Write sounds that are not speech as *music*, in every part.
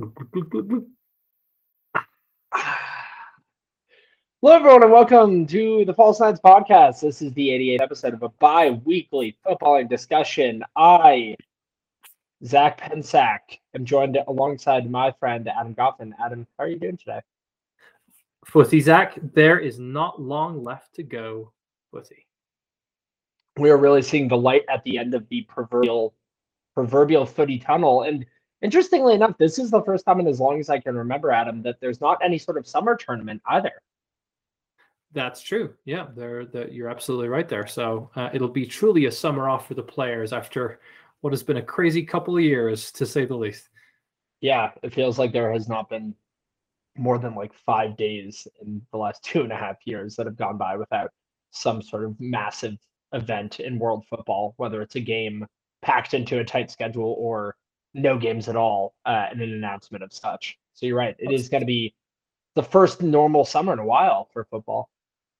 Hello, everyone, and welcome to the False Science Podcast. This is the 88th episode of a bi weekly footballing discussion. I, Zach Pensack, am joined alongside my friend Adam Goffin. Adam, how are you doing today? Footy, Zach, there is not long left to go. Footy. We are really seeing the light at the end of the proverbial proverbial footy tunnel. And interestingly enough, this is the first time in as long as I can remember, Adam, that there's not any sort of summer tournament either. That's true. Yeah, there. You're absolutely right there. So uh, it'll be truly a summer off for the players after what has been a crazy couple of years, to say the least. Yeah, it feels like there has not been more than like five days in the last *laughs* two and a half years that have gone by without some sort of massive event in world football, whether it's a game packed into a tight schedule or no games at all, uh, and an announcement of such. So you're right. It is going to be the first normal summer in a while for football.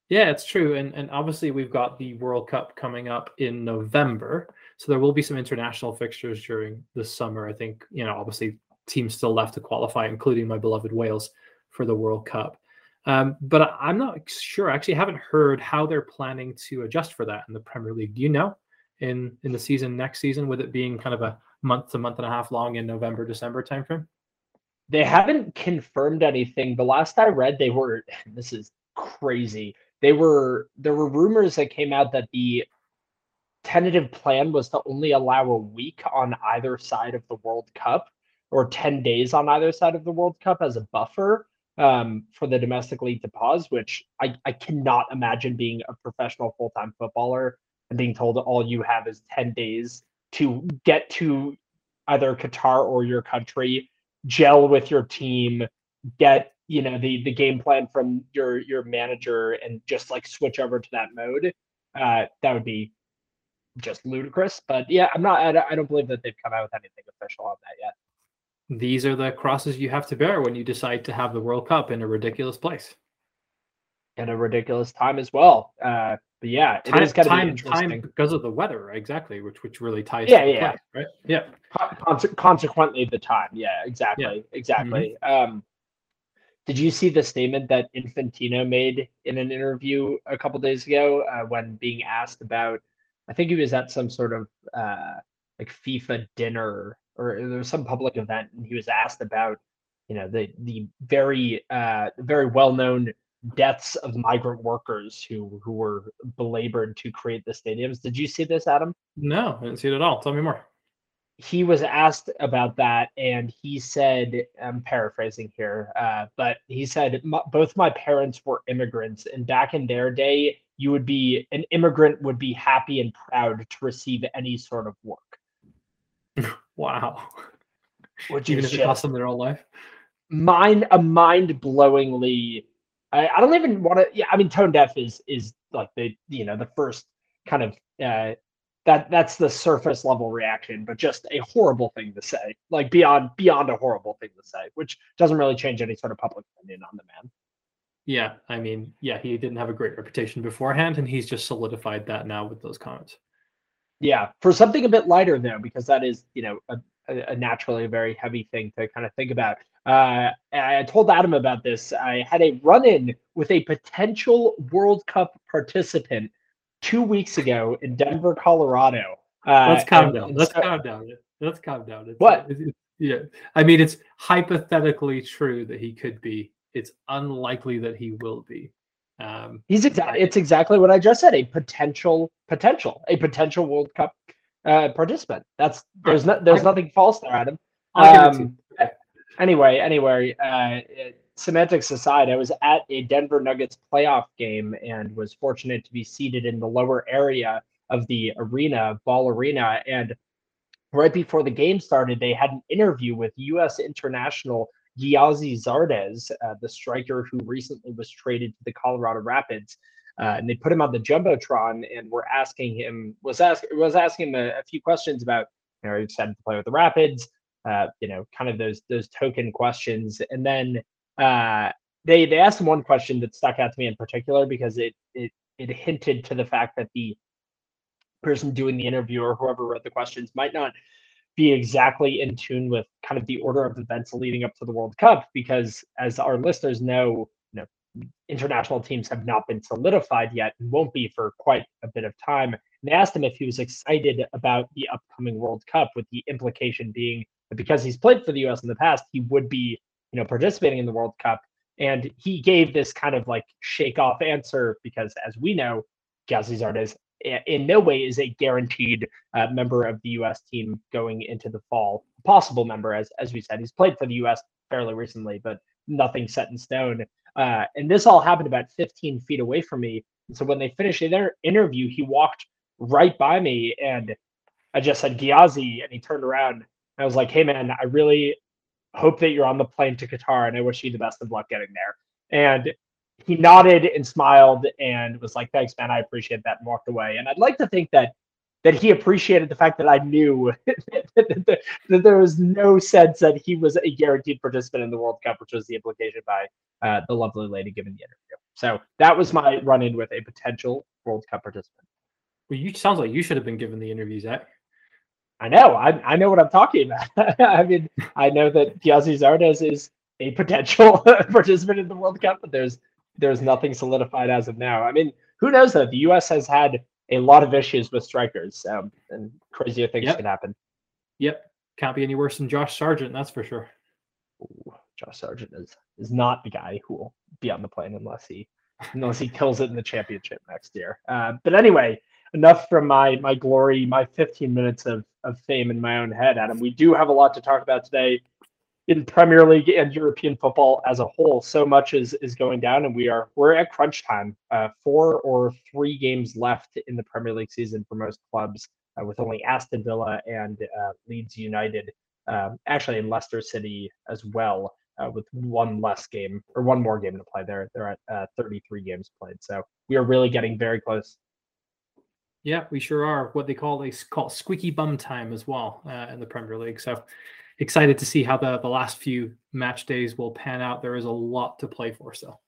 Yeah, it's true. And and obviously we've got the World Cup coming up in November. So there will be some international fixtures during the summer. I think, you know, obviously teams still left to qualify, including my beloved Wales for the World Cup. Um, but I'm not sure. I actually haven't heard how they're planning to adjust for that in the Premier League. Do you know in in the season next season, with it being kind of a month to month and a half long in November, December timeframe? They haven't confirmed anything. The last I read, they were *laughs* this is crazy they were there were rumors that came out that the tentative plan was to only allow a week on either side of the World Cup or 10 days on either side of the World Cup as a buffer um, for the domestic league to pause, which I, I cannot imagine being a professional full time footballer and being told all you have is 10 days to get to either Qatar or your country, gel with your team, get you know the the game plan from your your manager and just like switch over to that mode uh that would be just ludicrous. But yeah i'm not i don't believe that they've come out with anything official on that yet. These are the crosses you have to bear when you decide to have the world cup in a ridiculous place in a ridiculous time as well uh but yeah it time, is going to be time because of the weather exactly which which really ties yeah yeah right yeah consequently the time yeah exactly yeah. exactly mm-hmm. um did you see the statement that Infantino made in an interview a couple days ago uh, when being asked about? I think he was at some sort of uh, like FIFA dinner or there was some public event, and he was asked about you know the the very uh, very well known deaths of migrant workers who who were belabored to create the stadiums. Did you see this, Adam? No, I didn't see it at all. Tell me more he was asked about that and he said i'm paraphrasing here uh, but he said both my parents were immigrants and back in their day you would be an immigrant would be happy and proud to receive any sort of work *laughs* wow Which even if it cost them their own life mind a mind-blowingly I, I don't even want to yeah i mean tone deaf is is like the you know the first kind of uh, that that's the surface level reaction, but just a horrible thing to say, like beyond beyond a horrible thing to say, which doesn't really change any sort of public opinion on the man. Yeah, I mean, yeah, he didn't have a great reputation beforehand, and he's just solidified that now with those comments. Yeah, for something a bit lighter though, because that is you know a, a naturally very heavy thing to kind of think about. Uh, I told Adam about this. I had a run-in with a potential World Cup participant two weeks ago in Denver, Colorado. Uh, Let's calm down. Let's so, calm down. Let's calm down. It's, what? It's, it's, yeah, I mean, it's hypothetically true that he could be. It's unlikely that he will be. Um, He's exactly. It's exactly what I just said. A potential, potential, a potential World Cup uh, participant. That's there's no, there's nothing false there, Adam. Um, anyway, anyway, uh, semantics aside, I was at a Denver Nuggets playoff game and was fortunate to be seated in the lower area of the arena, ball arena. And right before the game started, they had an interview with U.S. international Gyasi Zardes, uh, the striker who recently was traded to the Colorado Rapids. Uh, and they put him on the jumbotron and were asking him was ask was asking him a, a few questions about you know, you excited to play with the Rapids? Uh, you know, kind of those those token questions. And then uh, they they asked him one question that stuck out to me in particular because it it it hinted to the fact that the person doing the interview or whoever wrote the questions might not be exactly in tune with kind of the order of events leading up to the World Cup because, as our listeners know, you know, international teams have not been solidified yet and won't be for quite a bit of time. And they asked him if he was excited about the upcoming World Cup, with the implication being that because he's played for the U.S. in the past, he would be, you know, participating in the World Cup. And he gave this kind of like shake off answer because, as we know, Gyasi is in no way is a guaranteed uh, member of the U.S. team going into the fall. Possible member, as as we said, he's played for the U.S. fairly recently, but nothing set in stone. Uh, and this all happened about 15 feet away from me. And so when they finished their interview, he walked right by me, and I just said Gyasi, and he turned around. I was like, "Hey, man, I really hope that you're on the plane to Qatar, and I wish you the best of luck getting there." And he nodded and smiled and was like, "Thanks, man. I appreciate that," and walked away. And I'd like to think that that he appreciated the fact that I knew *laughs* that, there was no sense that he was a guaranteed participant in the World Cup, which was the implication by uh, the lovely lady giving the interview. So that was my run-in with a potential World Cup participant. Well, you sounds like you should have been given the interview, Zach. I know. I, I know what I'm talking about. *laughs* I mean, I know that Gyasi Zardes is a potential *laughs* participant in the World Cup, but there's there's nothing solidified as of now. I mean, who knows though? The U.S. has had a lot of issues with strikers, um, and crazier things yep. can happen. Yep, can't be any worse than Josh Sargent, that's for sure. Ooh, Josh Sargent is is not the guy who will be on the plane unless he unless he kills it in the championship next year. Uh, but anyway, enough from my my glory, my 15 minutes of of fame in my own head, Adam. We do have a lot to talk about today in Premier League and European football as a whole. So much is is going down, and we are we're at crunch time. Uh, four or three games left in the Premier League season for most clubs, uh, with only Aston Villa and uh, Leeds United, um, actually in Leicester City as well, uh, with one less game or one more game to play. They're they're at uh, 33 games played, so we are really getting very close. Yeah, we sure are. What they call they call squeaky bum time as well uh, in the Premier League. So excited to see how the, the last few match days will pan out. There is a lot to play for So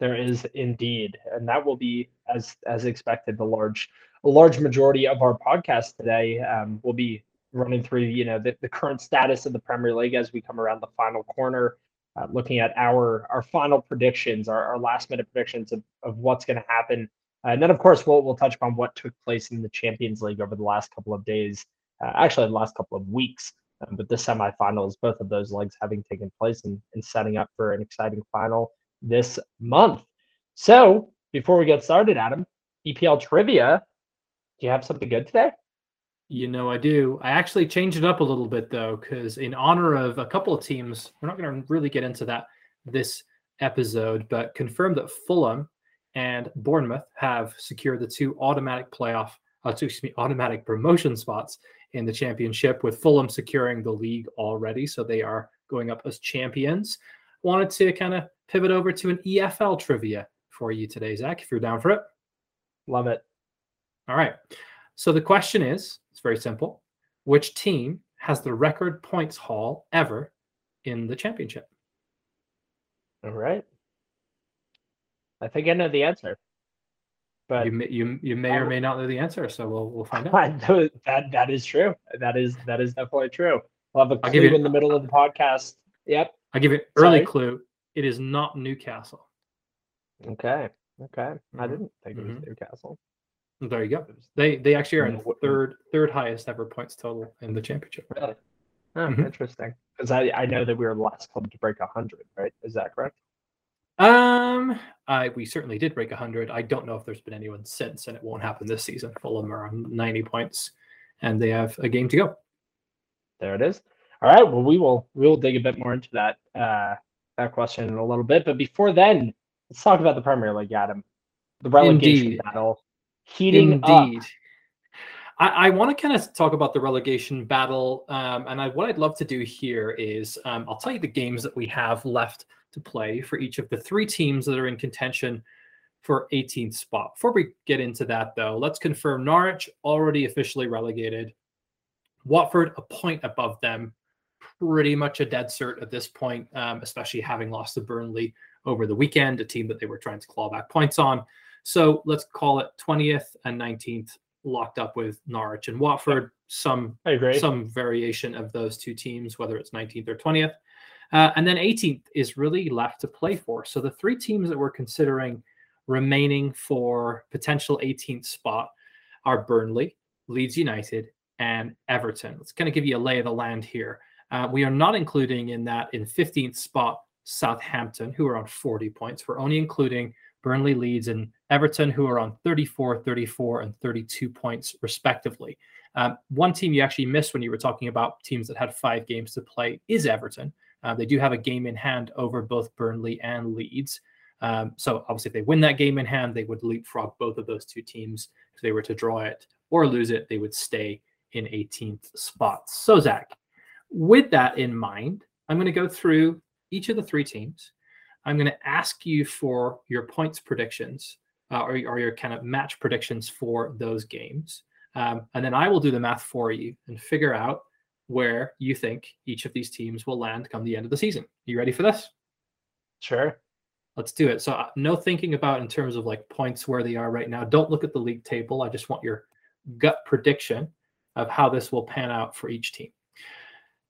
There is indeed, and that will be as as expected. The large a large majority of our podcast today um, will be running through you know the, the current status of the Premier League as we come around the final corner, uh, looking at our our final predictions, our, our last minute predictions of, of what's going to happen. Uh, and then, of course, we'll, we'll touch upon what took place in the Champions League over the last couple of days, uh, actually, the last couple of weeks um, but the semifinals, both of those legs having taken place and, and setting up for an exciting final this month. So before we get started, Adam, EPL trivia. Do you have something good today? You know, I do. I actually changed it up a little bit though, because in honor of a couple of teams, we're not going to really get into that this episode, but confirmed that Fulham and Bournemouth have secured the two automatic playoff, uh, two, excuse me, automatic promotion spots in the championship, with Fulham securing the league already. So they are going up as champions. Wanted to kind of pivot over to an EFL trivia for you today, Zach, if you're down for it. Love it. All right. So the question is it's very simple. Which team has the record points haul ever in the championship? All right. I think I know the answer. But you may, you you may or may not know the answer, so we'll we'll find out. *laughs* that that is true. That is that is definitely true. We'll have a clue in the middle of the podcast. Yep. I'll give it early Sorry. clue. It is not Newcastle. Okay. Okay. Mm-hmm. I didn't think it was mm-hmm. Newcastle. There you go. They they actually are in third third highest ever points total in the championship. Really? Oh, mm-hmm. Interesting. Because I, I know that we were the last club to break hundred, right? Is that correct? Um, I we certainly did break 100. I don't know if there's been anyone since, and it won't happen this season. Fulham are on 90 points, and they have a game to go. There it is. All right. Well, we will we will dig a bit more into that uh, that question in a little bit. But before then, let's talk about the Premier League, Adam. The relegation Indeed. battle heating Indeed. up. I, I want to kind of talk about the relegation battle, um, and I, what I'd love to do here is um, I'll tell you the games that we have left to play for each of the three teams that are in contention for 18th spot. Before we get into that, though, let's confirm Norwich already officially relegated. Watford a point above them, pretty much a dead cert at this point, um, especially having lost to Burnley over the weekend, a team that they were trying to claw back points on. So let's call it 20th and 19th locked up with Norwich and Watford. Some some variation of those two teams, whether it's 19th or 20th. Uh, and then 18th is really left to play for. So the three teams that we're considering remaining for potential 18th spot are Burnley, Leeds United, and Everton. Let's kind of give you a lay of the land here. Uh, we are not including in that in 15th spot Southampton, who are on 40 points. We're only including Burnley, Leeds, and Everton, who are on 34, 34, and 32 points, respectively. Um, one team you actually missed when you were talking about teams that had five games to play is Everton. Uh, they do have a game in hand over both Burnley and Leeds. Um, so obviously, if they win that game in hand, they would leapfrog both of those two teams. If they were to draw it or lose it, they would stay in 18th spot. So Zach, with that in mind, I'm going to go through each of the three teams. I'm going to ask you for your points predictions uh, or, or, your kind of match predictions for those games. Um, and then I will do the math for you and figure out where you think each of these teams will land come the end of the season. You ready for this? Sure. Let's do it. So, uh, no thinking about in terms of like points where they are right now. Don't look at the league table. I just want your gut prediction of how this will pan out for each team.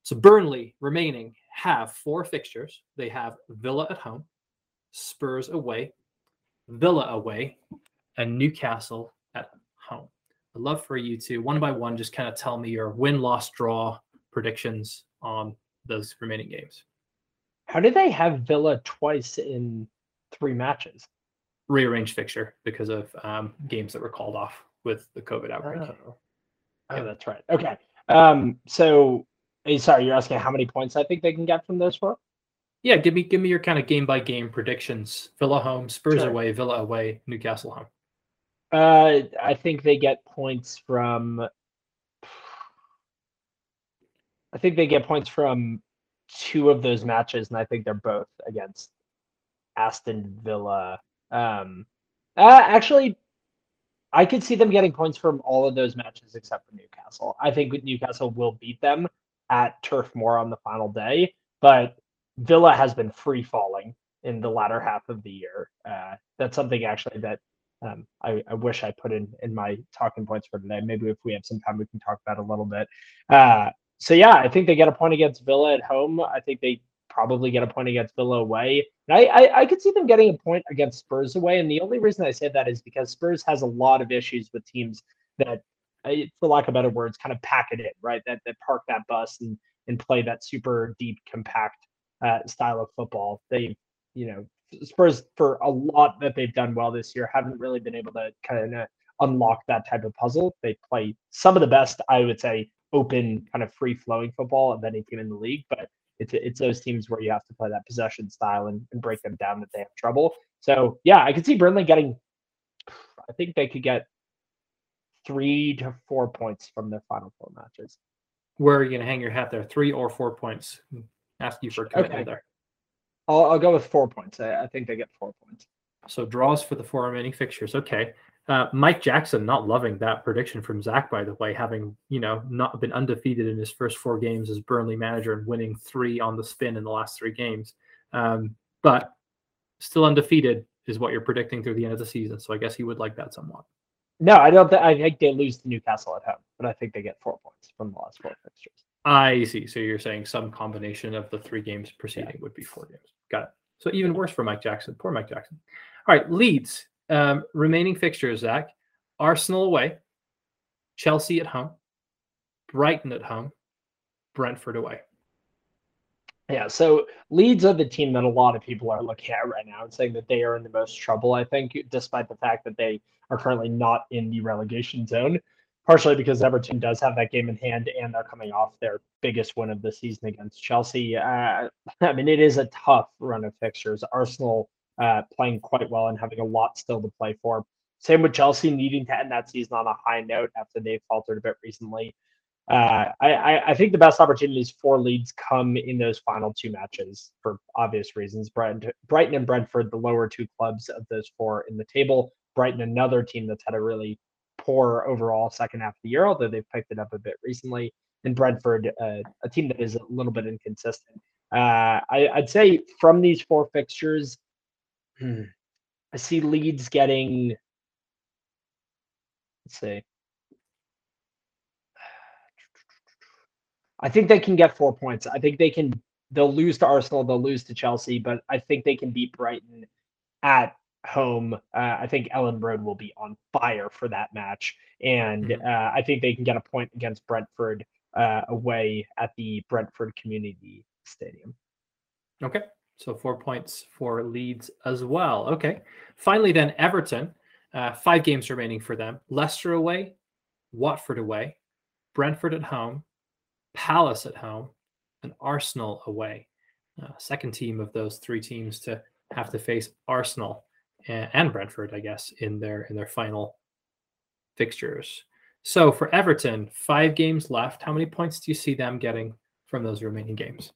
So, Burnley remaining have four fixtures. They have Villa at home, Spurs away, Villa away, and Newcastle at home. I'd love for you to one by one just kind of tell me your win, loss, draw predictions on those remaining games. How do they have Villa twice in three matches? Rearranged fixture because of um, games that were called off with the COVID outbreak. Oh, oh yeah. that's right. Okay. Um, so, sorry, you're asking how many points I think they can get from those four? Yeah, give me give me your kind of game by game predictions. Villa home, Spurs sure. away, Villa away, Newcastle home. Uh, I think they get points from. I think they get points from two of those matches, and I think they're both against Aston Villa. Um, uh, actually, I could see them getting points from all of those matches except for Newcastle. I think Newcastle will beat them at Turf Moor on the final day, but Villa has been free falling in the latter half of the year. Uh, that's something actually that um, I, I, wish I put in in my talking points for today. Maybe if we have some time, we can talk about a little bit. Uh, so yeah, I think they get a point against Villa at home. I think they probably get a point against Villa away. I, I, I could see them getting a point against Spurs away, and the only reason I say that is because Spurs has a lot of issues with teams that, for lack of better words, kind of pack it in, right? That that park that bus and and play that super deep, compact uh, style of football. They, you know, Spurs for a lot that they've done well this year haven't really been able to kind of unlock that type of puzzle. They play some of the best, I would say, open kind of free flowing football of any team in the league, but it's it's those teams where you have to play that possession style and, and break them down that they have trouble. So yeah, I could see Burnley getting. I think they could get three to four points from their final four matches. Where are you going to hang your hat there? Three or four points? Ask you for commitment okay. there. I'll, I'll go with four points. I, I think they get four points. So draws for the four remaining fixtures. Okay. Uh, Mike Jackson not loving that prediction from Zach, by the way, having you know not been undefeated in his first four games as Burnley manager and winning three on the spin in the last three games, um, but still undefeated is what you're predicting through the end of the season. So I guess he would like that somewhat. No, I don't. Th- I think they lose to Newcastle at home, but I think they get four points from the last four fixtures. I see. So you're saying some combination of the three games preceding yeah. would be four games. Got it. So even worse for Mike Jackson. Poor Mike Jackson. All right, Leeds. Um, remaining fixtures, Zach. Arsenal away, Chelsea at home, Brighton at home, Brentford away. Yeah, so Leeds are the team that a lot of people are looking at right now and saying that they are in the most trouble, I think, despite the fact that they are currently not in the relegation zone, partially because Everton does have that game in hand and they're coming off their biggest win of the season against Chelsea. Uh, I mean, it is a tough run of fixtures. Arsenal uh, playing quite well and having a lot still to play for. Same with Chelsea needing to end that season on a high note after they faltered a bit recently. Uh, I, I, think the best opportunities for Leeds come in those final two matches for obvious reasons. Brighton, Brighton and Brentford, the lower two clubs of those four in the table. Brighton, another team that's had a really poor overall second half of the year, although they've picked it up a bit recently. And Brentford, uh, a team that is a little bit inconsistent. Uh, I, would say from these four fixtures, I see Leeds getting. Let's see. I think they can get four points. I think they can. They'll lose to Arsenal. They'll lose to Chelsea, but I think they can beat Brighton at home. Uh, I think Elland Road will be on fire for that match, and mm-hmm. uh, I think they can get a point against Brentford uh, away at the Brentford Community Stadium. Okay so four points for Leeds as well. Okay, finally then Everton. Uh, five games remaining for them: Leicester away, Watford away, Brentford at home, Palace at home, and Arsenal away. Uh, second team of those three teams to have to face Arsenal and, and Brentford, I guess, in their in their final fixtures. So for Everton, five games left. How many points do you see them getting from those remaining games?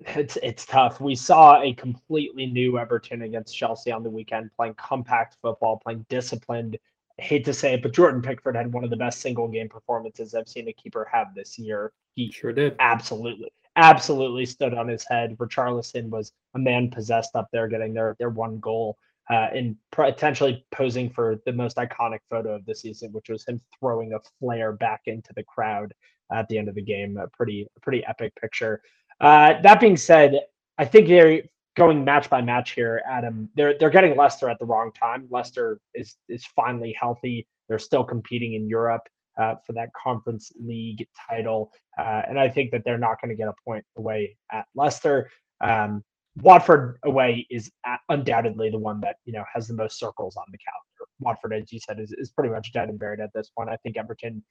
It's it's tough. We saw a completely new Everton against Chelsea on the weekend, playing compact football, playing disciplined. I hate to say it, but Jordan Pickford had one of the best single game performances I've seen a keeper have this year. He sure did. Absolutely, absolutely stood on his head. Richarlison was a man possessed up there, getting their their one goal uh, and potentially posing for the most iconic photo of the season, which was him throwing a flare back into the crowd at the end of the game. A pretty, pretty epic picture. Uh, that being said, I think they're going match by match here, Adam. They're they're getting Leicester at the wrong time. Leicester is is finally healthy. They're still competing in Europe uh, for that Conference League title, uh, and I think that they're not going to get a point away at Leicester. Um, Watford away is undoubtedly the one that you know has the most circles on the calendar. Watford, as you said, is, is pretty much dead and buried at this point. I think Everton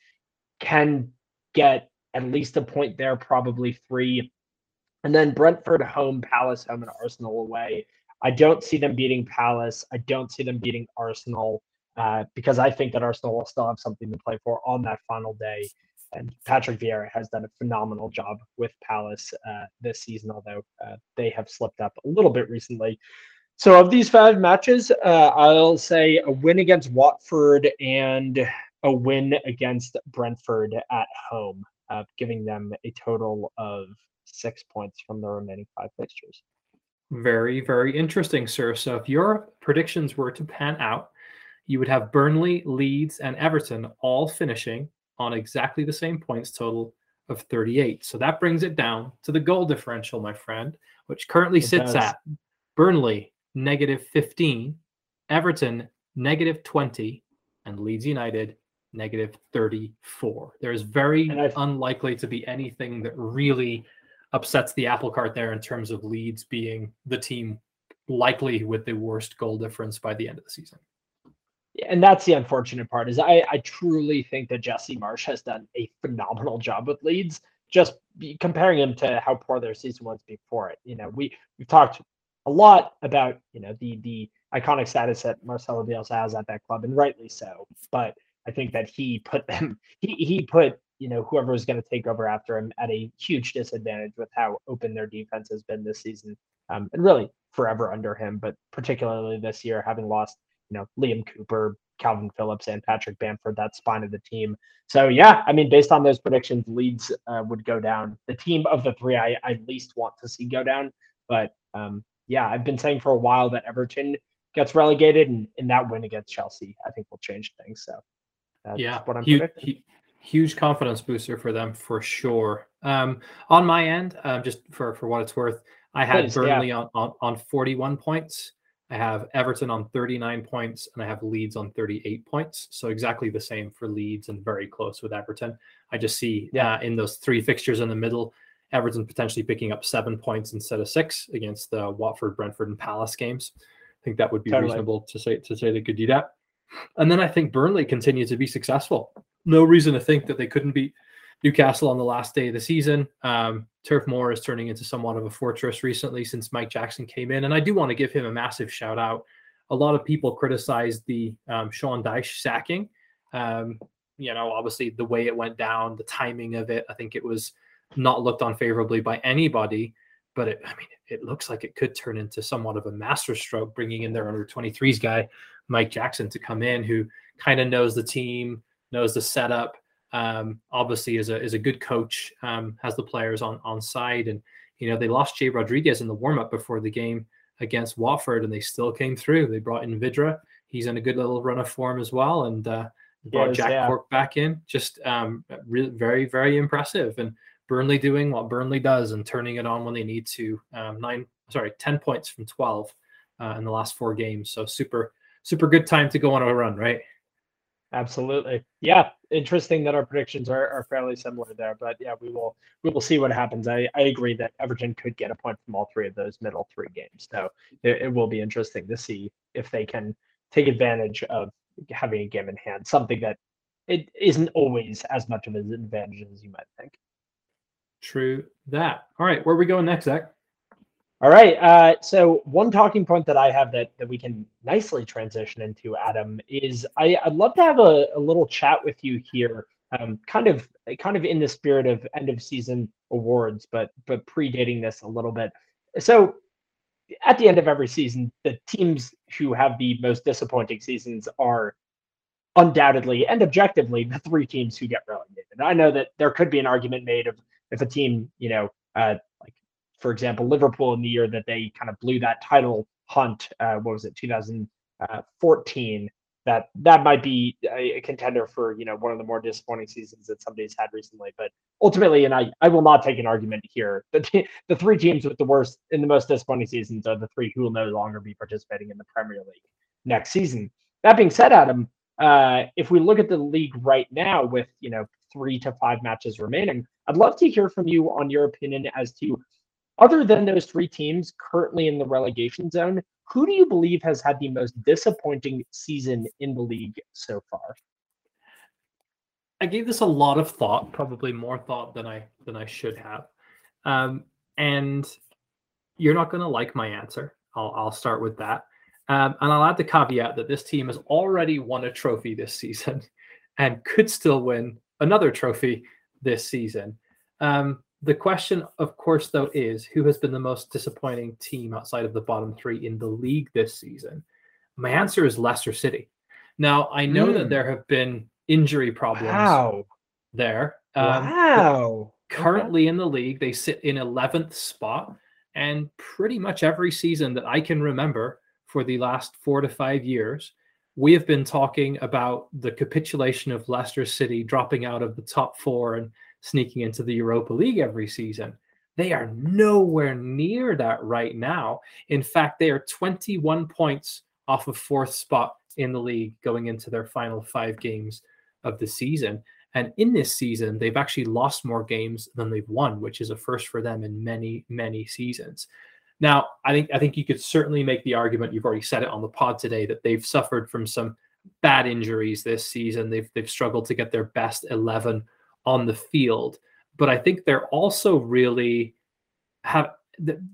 can get at least a point there, probably three, and then Brentford home, Palace home, and Arsenal away. I don't see them beating Palace. I don't see them beating Arsenal uh, because I think that Arsenal will still have something to play for on that final day. And Patrick Vieira has done a phenomenal job with Palace uh, this season, although uh, they have slipped up a little bit recently. So, of these five matches, uh, I'll say a win against Watford and a win against Brentford at home, uh, giving them a total of six points from the remaining five fixtures. Very, very interesting, sir. So, if your predictions were to pan out, you would have Burnley, Leeds, and Everton all finishing on exactly the same points total of 38. So that brings it down to the goal differential, my friend, which currently it sits does. at Burnley negative 15, Everton negative 20, and Leeds United negative 34. There's very unlikely to be anything that really upsets the apple cart there in terms of Leeds being the team likely with the worst goal difference by the end of the season and that's the unfortunate part is I, I truly think that Jesse Marsch has done a phenomenal job with Leeds. Just comparing him to how poor their season was before it. You know, we we've talked a lot about you know the the iconic status that Marcelo Bielsa has at that club, and rightly so. But I think that he put them he he put you know whoever was going to take over after him at a huge disadvantage with how open their defense has been this season, um, and really forever under him, but particularly this year having lost you know Liam Cooper, Kalvin Phillips, and Patrick Bamford, that spine of the team. So yeah, I mean, based on those predictions, Leeds uh, would go down. The team of the three I, I least want to see go down. But um, yeah, I've been saying for a while that Everton gets relegated, and in that win against Chelsea, I think will change things. So yeah, what I'm huge, huge confidence booster for them for sure. Um, on my end, um, just for for what it's worth, I had Please, Burnley yeah. on, on on 41 points. I have Everton on 39 points and I have Leeds on 38 points. So exactly the same for Leeds and very close with Everton. I just see yeah. Uh, in those three fixtures in the middle, Everton potentially picking up seven points instead of six against the Watford, Brentford, and Palace games. I think that would be totally. reasonable to say to say they could do that. And then I think Burnley continues to be successful. No reason to think that they couldn't beat Newcastle on the last day of the season. Um, Turf Moor is turning into somewhat of a fortress recently since Mike Jackson came in. And I do want to give him a massive shout out. A lot of people criticized the um, Sean Dyche sacking. Um, you know, obviously the way it went down, the timing of it, I think it was not looked on favorably by anybody. But it, I mean, it looks like it could turn into somewhat of a masterstroke, bringing in their under 23s guy, Mike Jackson, to come in, who kind of knows the team, knows the setup, um, obviously is a is a good coach, um, has the players on on side, and you know they lost Jay Rodriguez in the warm up before the game against Watford, and they still came through. They brought in Vydra. he's in a good little run of form as well, and uh, brought yes, Jack yeah. Cork back in. Just um, really, very very impressive. And Burnley doing what Burnley does and turning it on when they need to. Um, nine, sorry, ten points from twelve uh, in the last four games. So super, super good time to go on a run, right? Absolutely. Yeah. Interesting that our predictions are, are fairly similar there. But yeah, we will we will see what happens. I, I agree that Everton could get a point from all three of those middle three games. So it, it will be interesting to see if they can take advantage of having a game in hand, something that it isn't always as much of an advantage as you might think. True that. All right, where are we going next, Zach? All right. Uh, so one talking point that I have that, that we can nicely transition into, Adam, is I, would love to have a, a, little chat with you here, um, kind of kind of in the spirit of end of season awards, but but predating this a little bit. So at the end of every season, the teams who have the most disappointing seasons are undoubtedly and objectively the three teams who get relegated. I know that there could be an argument made of if a team, you know, uh, like for example, Liverpool in the year that they kind of blew that title hunt, uh, what was it, 2014? That that might be a, contender for you know one of the more disappointing seasons that somebody's had recently. But ultimately, and I, I will not take an argument here. *laughs* The the three teams with the worst in the most disappointing seasons are the three who will no longer be participating in the Premier League next season. That being said, Adam, uh, if we look at the league right now with you know three to five matches remaining, I'd love to hear from you on your opinion as to other than those three teams currently in the relegation zone, who do you believe has had the most disappointing season in the league so far? I gave this a lot of thought, probably more thought than I than I should have. Um, and you're not going to like my answer. I'll, I'll start with that. Um, and I'll add the caveat that this team has already won a trophy this season *laughs* and could still win another trophy this season. Um, the question, of course, though, is who has been the most disappointing team outside of the bottom three in the league this season? My answer is Leicester City. Now, I know mm. that hmm. there have been injury problems wow. there. Um, wow. Currently okay. in the league, they sit in 11th spot. And pretty much every season that I can remember for the last four to five years, we have been talking about the capitulation of Leicester City dropping out of the top four and sneaking into the Europa League every season. They are nowhere near that right now. In fact, they are 21 points off of fourth spot in the league going into their final five games of the season. And in this season, they've actually lost more games than they've won, which is a first for them in many, many seasons. Now, I think I think you could certainly make the argument. You've already said it on the pod today that they've suffered from some bad injuries this season. They've they've struggled to get their best eleven on the field, but I think they're also really have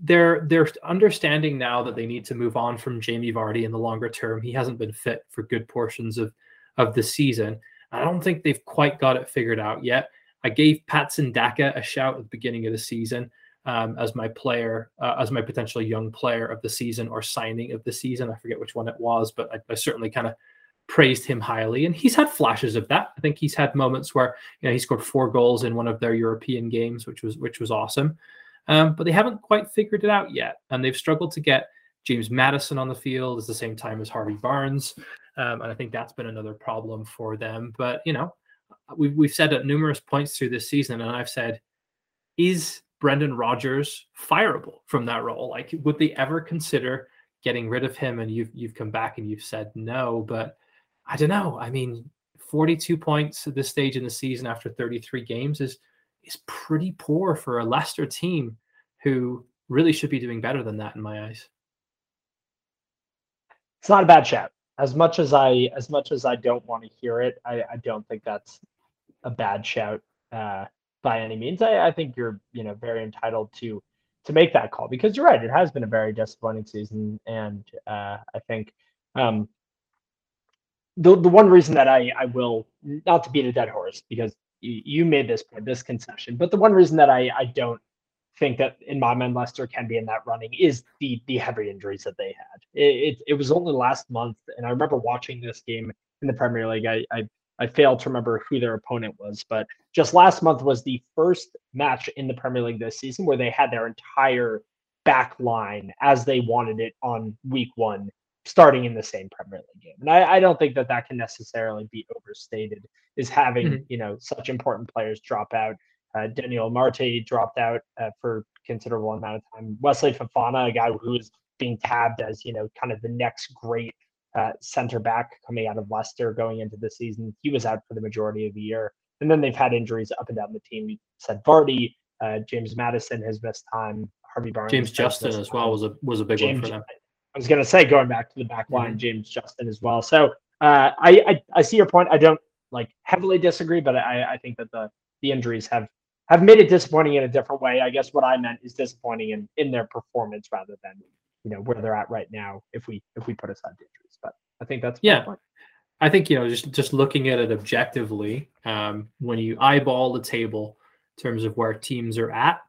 they're they're understanding now that they need to move on from Jamie Vardy in the longer term. He hasn't been fit for good portions of of the season. I don't think they've quite got it figured out yet. I gave Patson Daka a shout at the beginning of the season um, as my player, uh, as my potential young player of the season or signing of the season. I forget which one it was, but I, I certainly kind of praised him highly, and he's had flashes of that. I think he's had moments where you know he scored four goals in one of their European games, which was which was awesome. Um, but they haven't quite figured it out yet, and they've struggled to get James Maddison on the field at the same time as Harvey Barnes, um, and I think that's been another problem for them. But you know, we've we've said at numerous points through this season, and I've said, is Brendan Rodgers fireable from that role? Like, would they ever consider getting rid of him? And you've you've come back and you've said no, but I don't know. I mean, 42 points at this stage in the season after 33 games is is pretty poor for a Leicester team who really should be doing better than that in my eyes. It's not a bad shout. As much as I as much as I don't want to hear it, I, I don't think that's a bad shout uh, by any means. I, I think you're you know very entitled to to make that call because you're right. It has been a very disappointing season, and uh, I think um, the the one reason that I I will not to beat a dead horse because you, you made this point this concession, but the one reason that I I don't think that in my mind Leicester can be in that running is the the heavy injuries that they had. It, it, it was only last month, and I remember watching this game in the Premier League. I, I I failed to remember who their opponent was, but just last month was the first match in the Premier League this season where they had their entire back line as they wanted it on week one starting in the same Premier League game. And I, I don't think that that can necessarily be overstated. Is having mm-hmm. you know such important players drop out. Uh, Daniel Amartey dropped out uh, for considerable amount of time. Wesley Fofana, a guy who is being tabbed as you know kind of the next great uh, center back coming out of Leicester going into the season. He was out for the majority of the year, and then they've had injuries up and down the team. You said Vardy, uh, James Maddison has missed time. Harvey Barnes, James Justin as well was a was a big James, one for them. I was going to say going back to the back line, mm-hmm. James Justin as well. So uh, I, I, I see your point. I don't like heavily disagree, but I I think that the the injuries have have made it disappointing in a different way. I guess what I meant is disappointing in in their performance rather than you know where they're at right now. If we if we put aside the injuries, but I think that's yeah. I think you know just just looking at it objectively, um, when you eyeball the table in terms of where teams are at,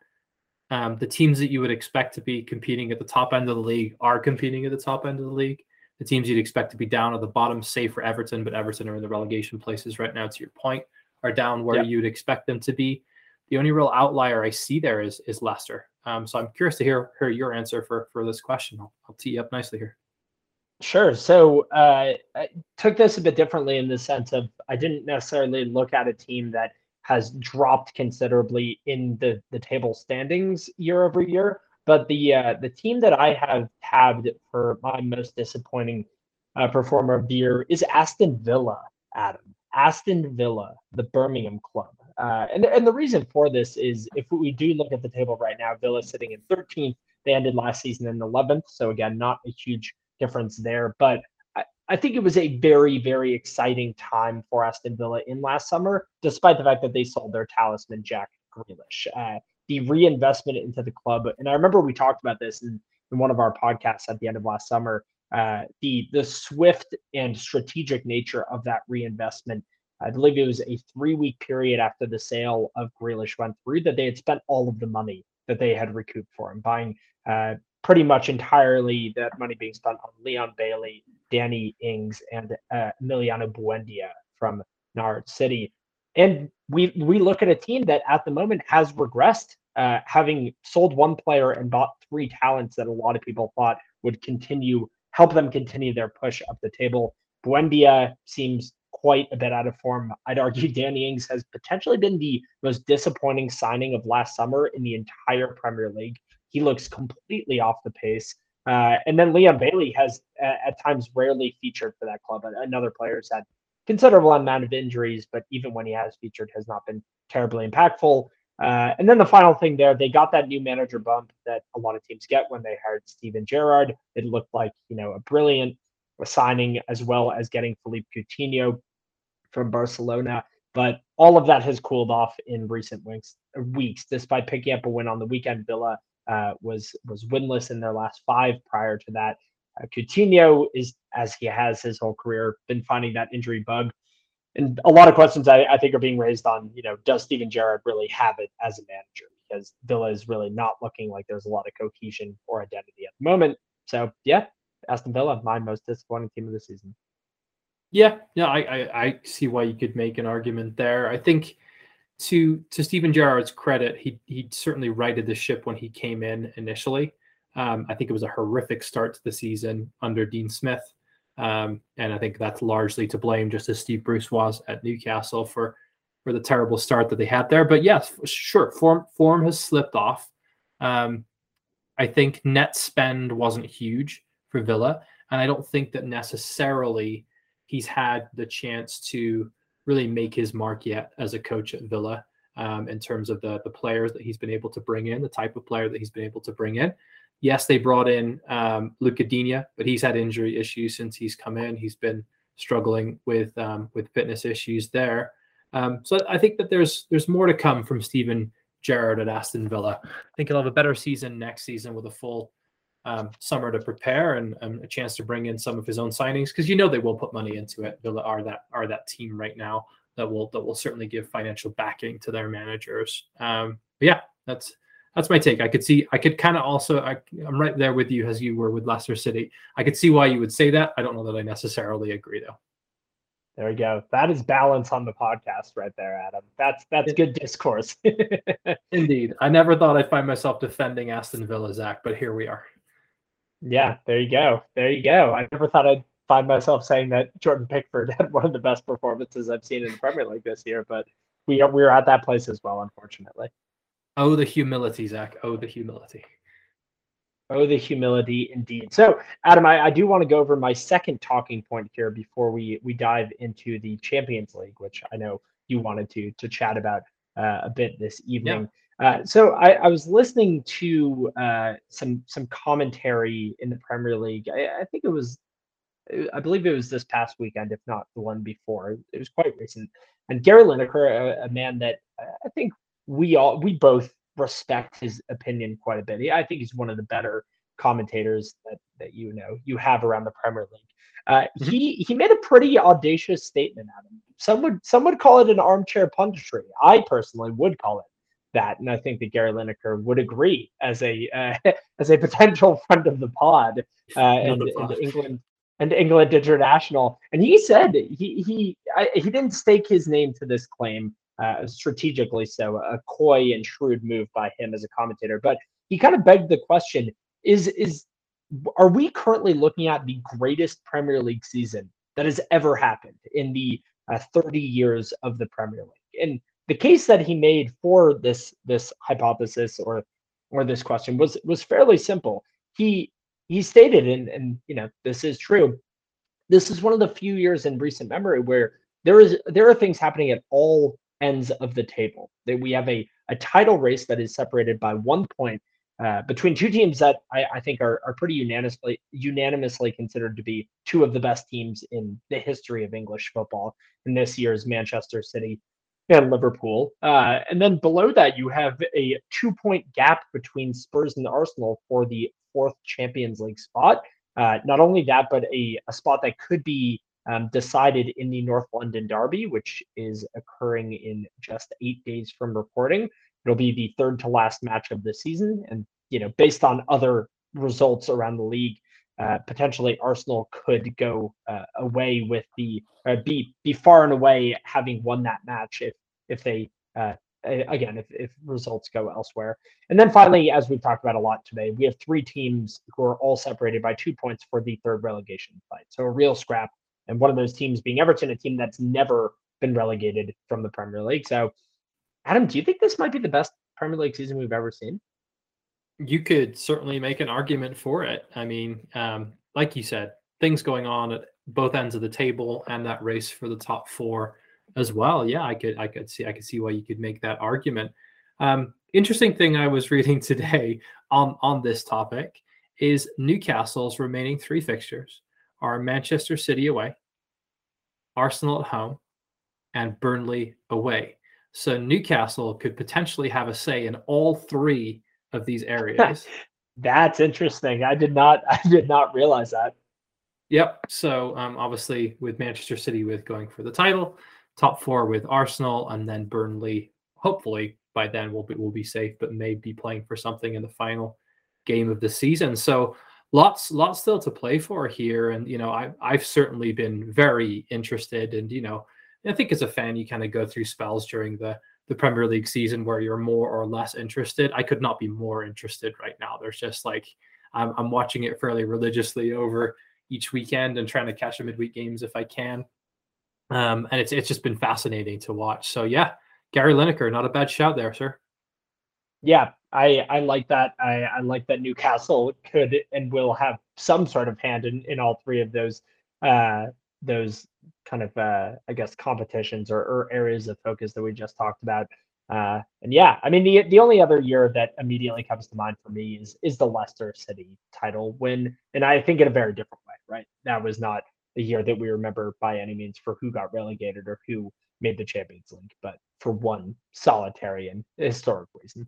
um, the teams that you would expect to be competing at the top end of the league are competing at the top end of the league. The teams you'd expect to be down at the bottom, save for Everton, but Everton are in the relegation places right now. To your point, are down where yep. you'd expect them to be. The only real outlier I see there is is Leicester. Um, so I'm curious to hear hear your answer for for this question. I'll, I'll tee you up nicely here. Sure. So uh, I took this a bit differently in the sense of I didn't necessarily look at a team that has dropped considerably in the the table standings year over year. But the uh, the team that I have tabbed for my most disappointing uh, performer of the year is Aston Villa. Adam, Aston Villa, the Birmingham club. Uh, and and the reason for this is if we do look at the table right now, Villa sitting in 13th. They ended last season in 11th, so again, not a huge difference there. But I think it was a very, very exciting time for Aston Villa in last summer, despite the fact that they sold their talisman, Jack Grealish. Uh, the reinvestment into the club, and I remember we talked about this in, in one of our podcasts at the end of last summer. Uh, the the swift and strategic nature of that reinvestment. I believe it was a three week period after the sale of Grealish went through that they had spent all of the money that they had recouped for him, buying uh, pretty much entirely that money being spent on Leon Bailey, Danny Ings, and uh, Emiliano Buendia from Norwich City. And we we look at a team that at the moment has regressed, uh, having sold one player and bought three talents that a lot of people thought would continue help them continue their push up the table. Buendia seems quite a bit out of form. I'd argue Danny Ings has potentially been the most disappointing signing of last summer in the entire Premier League. He looks completely off the pace. Uh, and then Leon Bailey has uh, at times rarely featured for that club. Another player has had considerable amount of injuries, but even when he has featured, has not been terribly impactful. Uh, and then the final thing there, they got that new manager bump that a lot of teams get when they hired Steven Gerrard. It looked like you know a brilliant signing as well as getting Philippe Coutinho from Barcelona. But all of that has cooled off in recent weeks. Weeks, despite picking up a win on the weekend, Villa uh, was was winless in their last five. Prior to that, uh, Coutinho is as he has his whole career been finding that injury bug, and a lot of questions I, I think are being raised on you know does Steven Gerrard really have it as a manager because Villa is really not looking like there's a lot of cohesion or identity at the moment. So yeah, Aston Villa, my most disappointing team of the season. Yeah, yeah, I, I, I see why you could make an argument there. I think to to Steven Gerrard's credit, he he certainly righted the ship when he came in initially. Um, I think it was a horrific start to the season under Dean Smith, um, and I think that's largely to blame, just as Steve Bruce was at Newcastle for for the terrible start that they had there. But yes, sure, form form has slipped off. Um, I think net spend wasn't huge for Villa, and I don't think that necessarily he's had the chance to really make his mark yet as a coach at Villa um, in terms of the the players that he's been able to bring in, the type of player that he's been able to bring in. Yes, they brought in um, Luca Digne, but he's had injury issues since he's come in. He's been struggling with um, with fitness issues there. Um, so I think that there's there's more to come from Steven Gerrard at Aston Villa. I think he'll have a better season next season with a full um, summer to prepare and, and, a chance to bring in some of his own signings because you know they will put money into it. Villa are that are that team right now that will that will certainly give financial backing to their managers. Um, but yeah, that's that's my take. I could see I could kind of also I, I'm right there with you as you were with Leicester City. I could see why you would say that. I don't know that I necessarily agree though. There we go. That is balance on the podcast right there, Adam. That's that's good discourse. *laughs* Indeed. I never thought I'd find myself defending Aston Villa, Zach, but here we are. Yeah, there you go. There you go. I never thought I'd find myself saying that Jordan Pickford *laughs* had one of the best performances I've seen in the Premier League this year, but we are we're at that place as well, unfortunately. Oh, the humility, Zach. Oh, the humility. Oh, the humility indeed. So, Adam, I, I do want to go over my second talking point here before we we dive into the Champions League, which I know you wanted to to chat about uh, a bit this evening. Uh, so I, I, was listening to uh, some some commentary in the Premier League. I, I, think it was, I believe it was this past weekend, if not the one before. It was quite recent. And Gary Lineker, a, a man that I think we all we both respect his opinion quite a bit. I think he's one of the better commentators that that you know you have around the Premier League. Uh, mm-hmm. he he made a pretty audacious statement at him. Some would some would call it an armchair punditry. I personally would call it that, and I think that Gary Lineker would agree as a uh, *laughs* as a potential *laughs* friend of the pod uh, and, and England and England International. And he said he he I, he didn't stake his name to this claim uh, strategically so, a coy and shrewd move by him as a commentator. But he kind of begged the question: Is is are we currently looking at the greatest Premier League season that has ever happened in the uh, 30 years of the Premier League? And the case that he made for this this hypothesis or or this question was was fairly simple. He he stated, and and you know this is true. This is one of the few years in recent memory where there is there are things happening at all ends of the table. That we have a, a title race that is separated by one point uh, between two teams that I, I, think are, are pretty unanimously unanimously considered to be two of the best teams in the history of English football. in this year's Manchester City and Liverpool. Uh, and then below that, you have a two point gap between Spurs and Arsenal for the fourth Champions League spot. Uh, not only that, but a, a spot that could be um, decided in the North London Derby, which is occurring in just eight days from recording. It'll be the third to last match of the season, and you know, based on other results around the league, uh, potentially Arsenal could go uh, away with the be be far and away having won that match if if they uh, again if, if results go elsewhere. And then finally, as we've talked about a lot today, we have three teams who are all separated by two points for the third relegation fight. So a real scrap and one of those teams being Everton, a team that's never been relegated from the Premier League. So, Adam, do you think this might be the best Premier League season we've ever seen? You could certainly make an argument for it. I mean, um, like you said, things going on at both ends of the table and that race for the top four as well. Yeah, I could, I could see, I could see why you could make that argument. Um, interesting thing I was *laughs* reading today on on this topic is Newcastle's remaining three fixtures are Manchester City away, Arsenal at home, and Burnley away. So Newcastle could potentially have a say in all three of these *laughs* areas. That's interesting. I did not *laughs* I did not realize that. Yep. So um, obviously with Manchester City with going for the title, top four with Arsenal, and then Burnley. Hopefully by then we'll be we'll be safe, but may be playing for something in the final game of the season. So lots lots still to play for here and you know I, i've certainly been very interested and you know i think as a fan you kind of go through spells during the the premier league season where you're more or less interested. I could not be more interested right now. There's just like i'm, I'm watching it fairly religiously over each weekend and trying to catch the midweek games if i can. Um, and it's it's just been fascinating to watch. So yeah gary lineker not a bad shout there sir. Yeah, I I like that. I, I like that Newcastle could and will have some sort of hand in, in all three of those uh those kind of uh I guess competitions or, or areas of focus that we just talked about. Uh and yeah, I mean the the only other year that immediately comes to mind for me is is the Leicester City title win. And I think in a very different way, right? That was not the year that we remember by any means for who got relegated or who made the Champions League, but for one solitary and historic reason.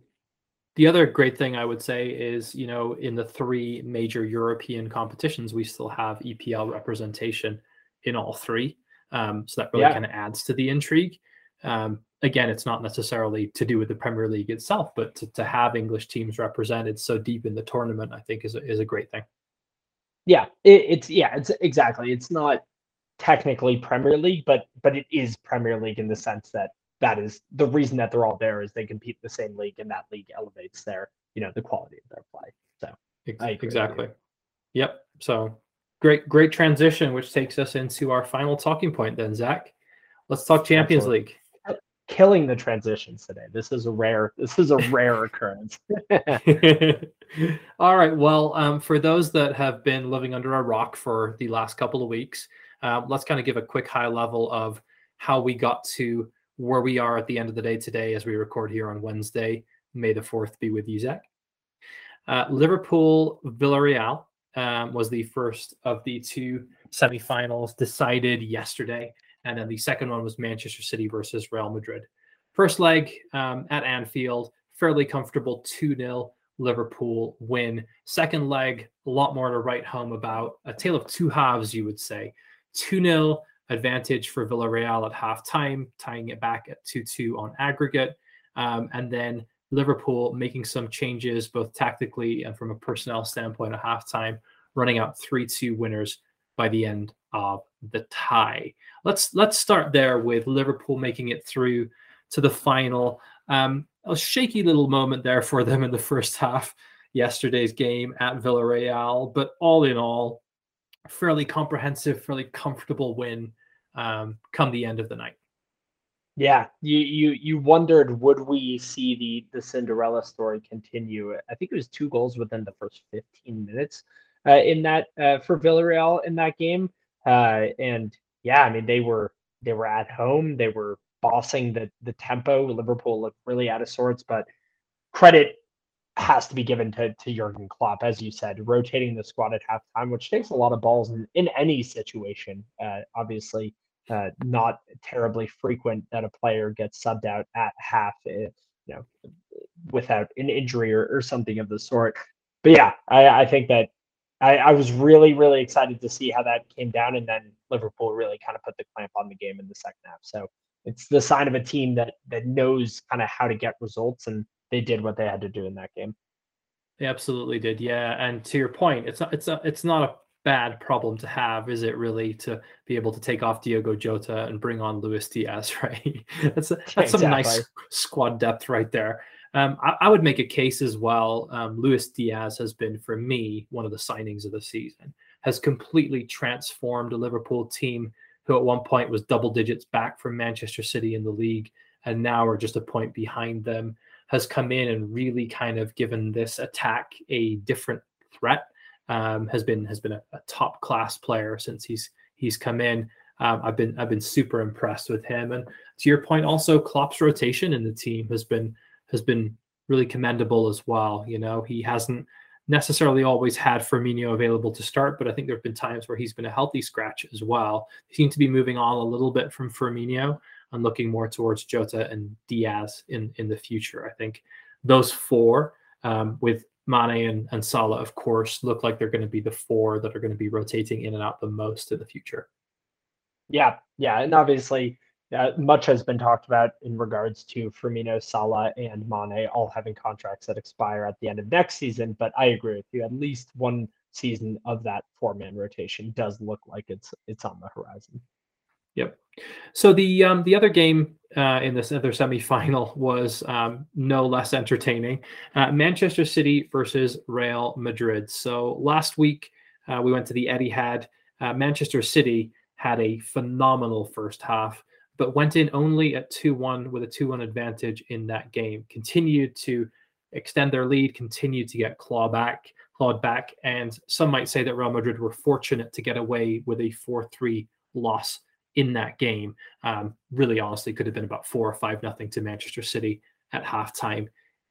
The other great thing I would say is, you know, in the three major European competitions, we still have EPL representation in all three. Um, so that really yeah. kind of adds to the intrigue. Um, again, it's not necessarily to do with the Premier League itself, but to, to have English teams represented so deep in the tournament, I think is a, is a great thing. Yeah, it, it's yeah, it's exactly. It's not technically Premier League, but but it is Premier League in the sense that that is the reason that they're all there is they compete in the same league and that league elevates their you know the quality of their play so exactly yep so great great transition which takes us into our final talking point then zach let's talk champions league killing the transitions today. This is a rare. This is a *laughs* rare occurrence. All right. Well, um, for those that have been living under a rock for the last couple of weeks, uh, let's kind of give a quick high level of how we got to where we are at the end of the day today as we record here on Wednesday. May the fourth be with you, Zach. Uh, Liverpool Villarreal um, was the first of the two semifinals decided yesterday. And then the second one was Manchester City versus Real Madrid. First leg um, at Anfield, fairly comfortable 2 0 Liverpool win. Second leg, a lot more to write home about. A tale of two halves, you would say. 2 0 advantage for Villarreal at halftime, tying it back at 2 2 on aggregate. Um, and then Liverpool making some changes, both tactically and from a personnel standpoint at halftime, running out 3 2 winners by the end of the tie. Let's let's start there with Liverpool making it through to the final. Um, a shaky little moment there for them in the first half, yesterday's game at Villarreal, but all in all, fairly comprehensive, fairly comfortable win um, come the end of the night. Yeah, you you you wondered would we see the the Cinderella story continue? I think it was two goals within the first 15 minutes uh, in that uh, for Villarreal in that game. Uh, and yeah, I mean they were they were at home. They were bossing the the tempo. Liverpool looked really out of sorts, but credit has to be given to to Jurgen Klopp, as you said, rotating the squad at halftime, which takes a lot of balls in, in any situation. Uh, obviously, uh, not terribly frequent that a player gets subbed out at half, uh, you know, without an injury or, or something of the sort. But yeah, I, I think that I, I, was really, really excited to see how that came down, and then Liverpool really kind of put the clamp on the game in the second half. So it's the sign of a team that that knows kind of how to get results, and they did what they had to do in that game. They absolutely did, yeah. And to your point, it's not it's a it's not a bad problem to have, is it really, to be able to take off Diogo Jota and bring on Luis Diaz, *laughs* right? that's a, *laughs* that's exactly. some nice squad depth right there. Um, I, I, would make a case as well. Um, Luis Diaz has been, for me, one of the signings of the season. Has completely transformed a Liverpool team who at one point was double digits back from Manchester City in the league, and now are just a point behind them. Has come in and really kind of given this attack a different threat. Um, has been has been a, a, top class player since he's he's come in. Um, I've been I've been super impressed with him. And to your point, also Klopp's rotation in the team has been has been really commendable as well. You know, he hasn't necessarily always had Firmino available to start, but I think there have been times where he's been a healthy scratch as well. He seems to be moving on a little bit from Firmino and looking more towards Jota and Diaz in in the future. I think those four um, with Mane and, and Salah, of course, look like they're going to be the four that are going to be rotating in and out the most in the future. Yeah, yeah, and obviously uh, much has been talked about in regards to Firmino, Salah, and Mane all having contracts that expire at the end of next season. But I agree with you. At least one season of that four-man rotation does look like it's it's on the horizon. Yep. So the um, the other game uh, in this other semifinal *laughs* was um, no less entertaining. Uh, Manchester City versus Real Madrid. So last week uh, we went to the Etihad. Uh, Manchester City had a phenomenal first half but went in only at 2 1 with a 2 1 advantage in that game. Continued to extend their lead, continued to get claw back, clawed back. And some might say that Real Madrid were fortunate to get away with a 4 3 loss in that game. Um, really, honestly, could have been about 4 or 5 nothing to Manchester City at halftime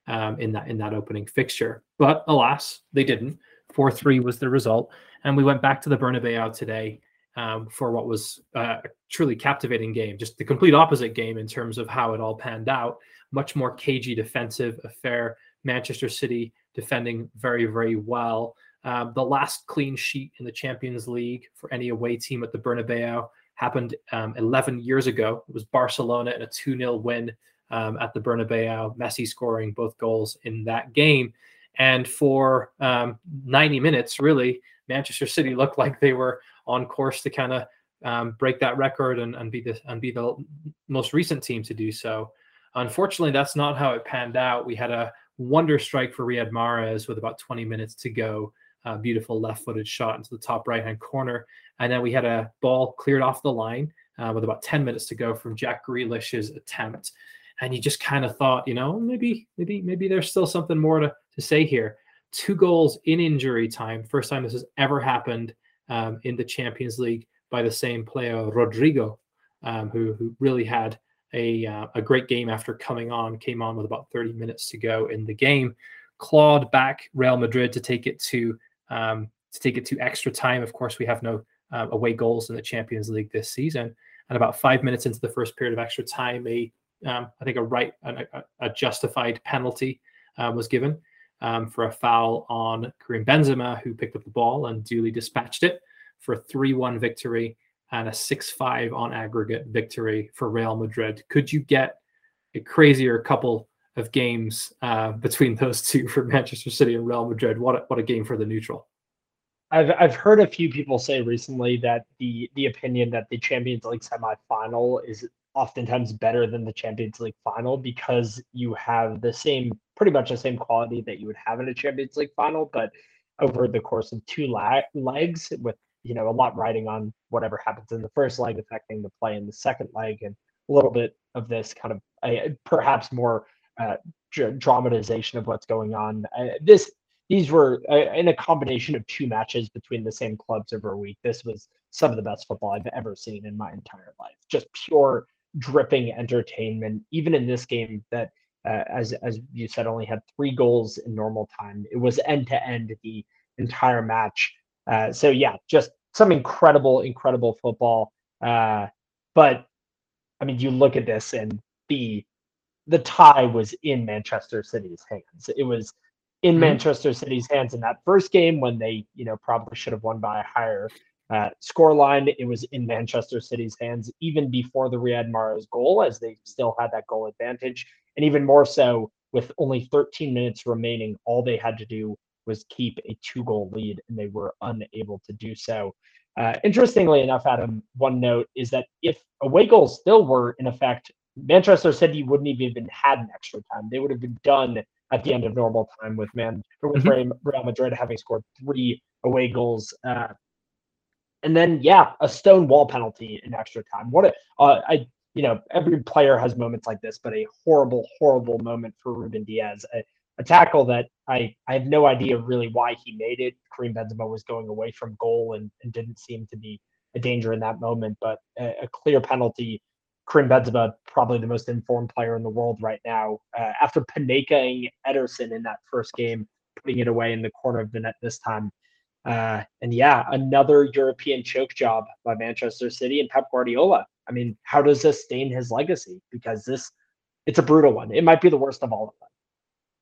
um, in, that, in that opening fixture. But alas, they didn't. 4 3 was the result. And we went back to the Bernabeu today um, for what was uh, a truly captivating game, just the complete opposite game in terms of how it all panned out. Much more cagey defensive affair. Manchester City defending very, very well. Um, the last clean sheet in the Champions League for any away team at the Bernabeu happened um, 11 years ago. It was Barcelona in a 2 0 win um, at the Bernabeu, Messi scoring both goals in that game. And for um, 90 minutes, really, Manchester City looked like they were on course to kind of um, break that record and, and be the and be the most recent team to do so. Unfortunately, that's not how it panned out. We had a wonder strike for Riyad Mahrez with about 20 minutes to go. Beautiful left-footed shot into the top right-hand corner, and then we had a ball cleared off the line uh, with about 10 minutes to go from Jack Grealish's attempt. And you just kind of thought, you know, maybe, maybe, maybe there's still something more to, to say here. Two goals in injury time. First time this has ever happened um, in the Champions League by the same player, Rodrygo, um, who, who really had a, uh, a great game after coming on, came on with about 30 minutes to go in the game. Clawed back Real Madrid to take it to um, to take it to extra time. Of course, we have no uh, away goals in the Champions League this season. And about five minutes into the first period of extra time, a um, I think a right a, a justified penalty uh, was given um, for a foul on Karim Benzema, who picked up the ball and duly dispatched it for a 3-1 victory and a 6-5 on aggregate victory for Real Madrid. Could you get a crazier couple of games uh, between those two for *laughs* Manchester City and Real Madrid? What a, what a game for the neutral. I've I've heard a few people say recently that the the opinion that the Champions League semifinal is oftentimes better than the Champions League final because you have the same pretty much the same quality that you would have in a Champions League final, but over the course of two la- legs with you know a lot riding on whatever happens in the first leg affecting the play in the second leg and a little bit of this kind of uh, perhaps more uh, dramatization of what's going on. Uh, this these were uh, in a combination of two matches between the same clubs over a week. This was some of the best football I've ever seen in my entire life. Just pure dripping entertainment. Even in this game, that uh, as as you said, only had three goals in normal time. It was end to end the entire match. Uh, so yeah, just some incredible, incredible football. Uh, but I mean, you look at this and the the tie was in Manchester City's hands. It was in mm-hmm. Manchester City's hands in that first game when they, you know, probably should have won by a higher uh, score line. It was in Manchester City's hands even before the Riyad Mahrez goal, as they still had that goal advantage, and even more so with only 13 minutes remaining. All they had to do was keep a two-goal lead, and they were unable to do so. Uh, interestingly enough, Adam, one note is that if away goals still were in effect, Manchester City wouldn't have even had an extra time. They would have been done at the end of normal time with man with mm-hmm. Real Madrid having scored three away goals. Uh, and then yeah, a stone wall penalty in extra time. What a uh, I you know every player has moments like this, but a horrible horrible moment for Ruben Dias. A, a tackle that I I have no idea really why he made it. Karim Benzema was going away from goal and, and didn't seem to be a danger in that moment, but a, a clear penalty Karim Benzema, probably the most informed player in the world right now. Uh, after Panenkaing Ederson in that first game, putting it away in the corner of the net this time. Uh, and yeah, another European choke job by Manchester City and Pep Guardiola. I mean, how does this stain his legacy? Because this, it's a brutal one. It might be the worst of all of them.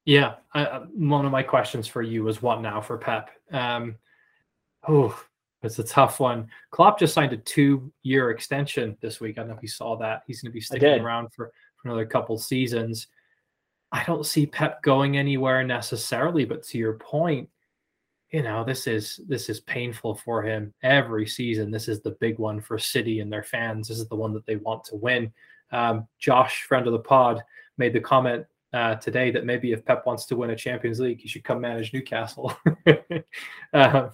Yeah, I, one of my questions for you was what now for Pep? Um, oh, it's a tough one. Klopp just signed a two-year extension this week. I don't know if you saw that. He's going to be sticking around for, for another couple seasons. I don't see Pep going anywhere necessarily, but to your point, you know this is this is painful for him every season. This is the big one for City and their fans. This is the one that they want to win. Um, Josh, friend of the pod, made the comment uh, today that maybe if Pep wants to win a Champions League, he should come manage Newcastle. *laughs* um,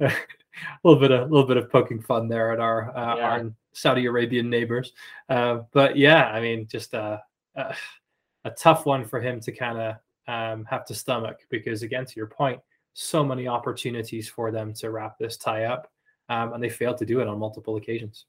*laughs* *laughs* little bit of a little bit of poking fun there at our uh, yeah. our Saudi Arabian neighbors. Uh, but yeah, I mean, just a, a, *sighs* a tough one for him to kind of um, have to stomach because, again, to your point, so many opportunities for them to wrap this tie up, um, and they failed to do it on multiple occasions.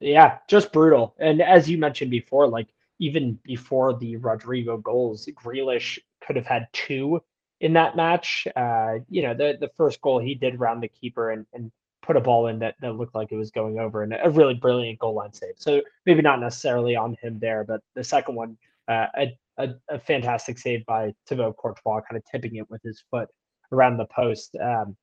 Yeah, just brutal. And as you mentioned before, like even before the Rodrygo goals, Grealish could have had two in that match. Uh, you know, the the first goal he did round the keeper and, and put a ball in that, that looked like it was going over and a really brilliant goal line save. So maybe not necessarily on him there, but the second one, uh, a, a, a, fantastic save by Thibaut Courtois, kind of tipping it with his foot around the post. Um,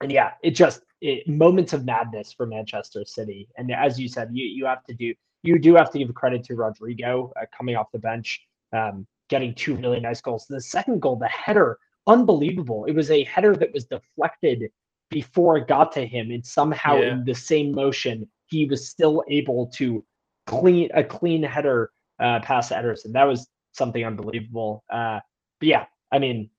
and yeah, it just it, moments of madness for Manchester City. And as you said, you you have to do you do have to give credit to Rodrygo uh, coming off the bench. Um, getting two really nice goals. The second goal, the header, unbelievable. It was a header that was deflected before it got to him, and somehow yeah. in the same motion, he was still able to clean a clean header uh, past Ederson. That was something unbelievable. Uh, but yeah, I mean,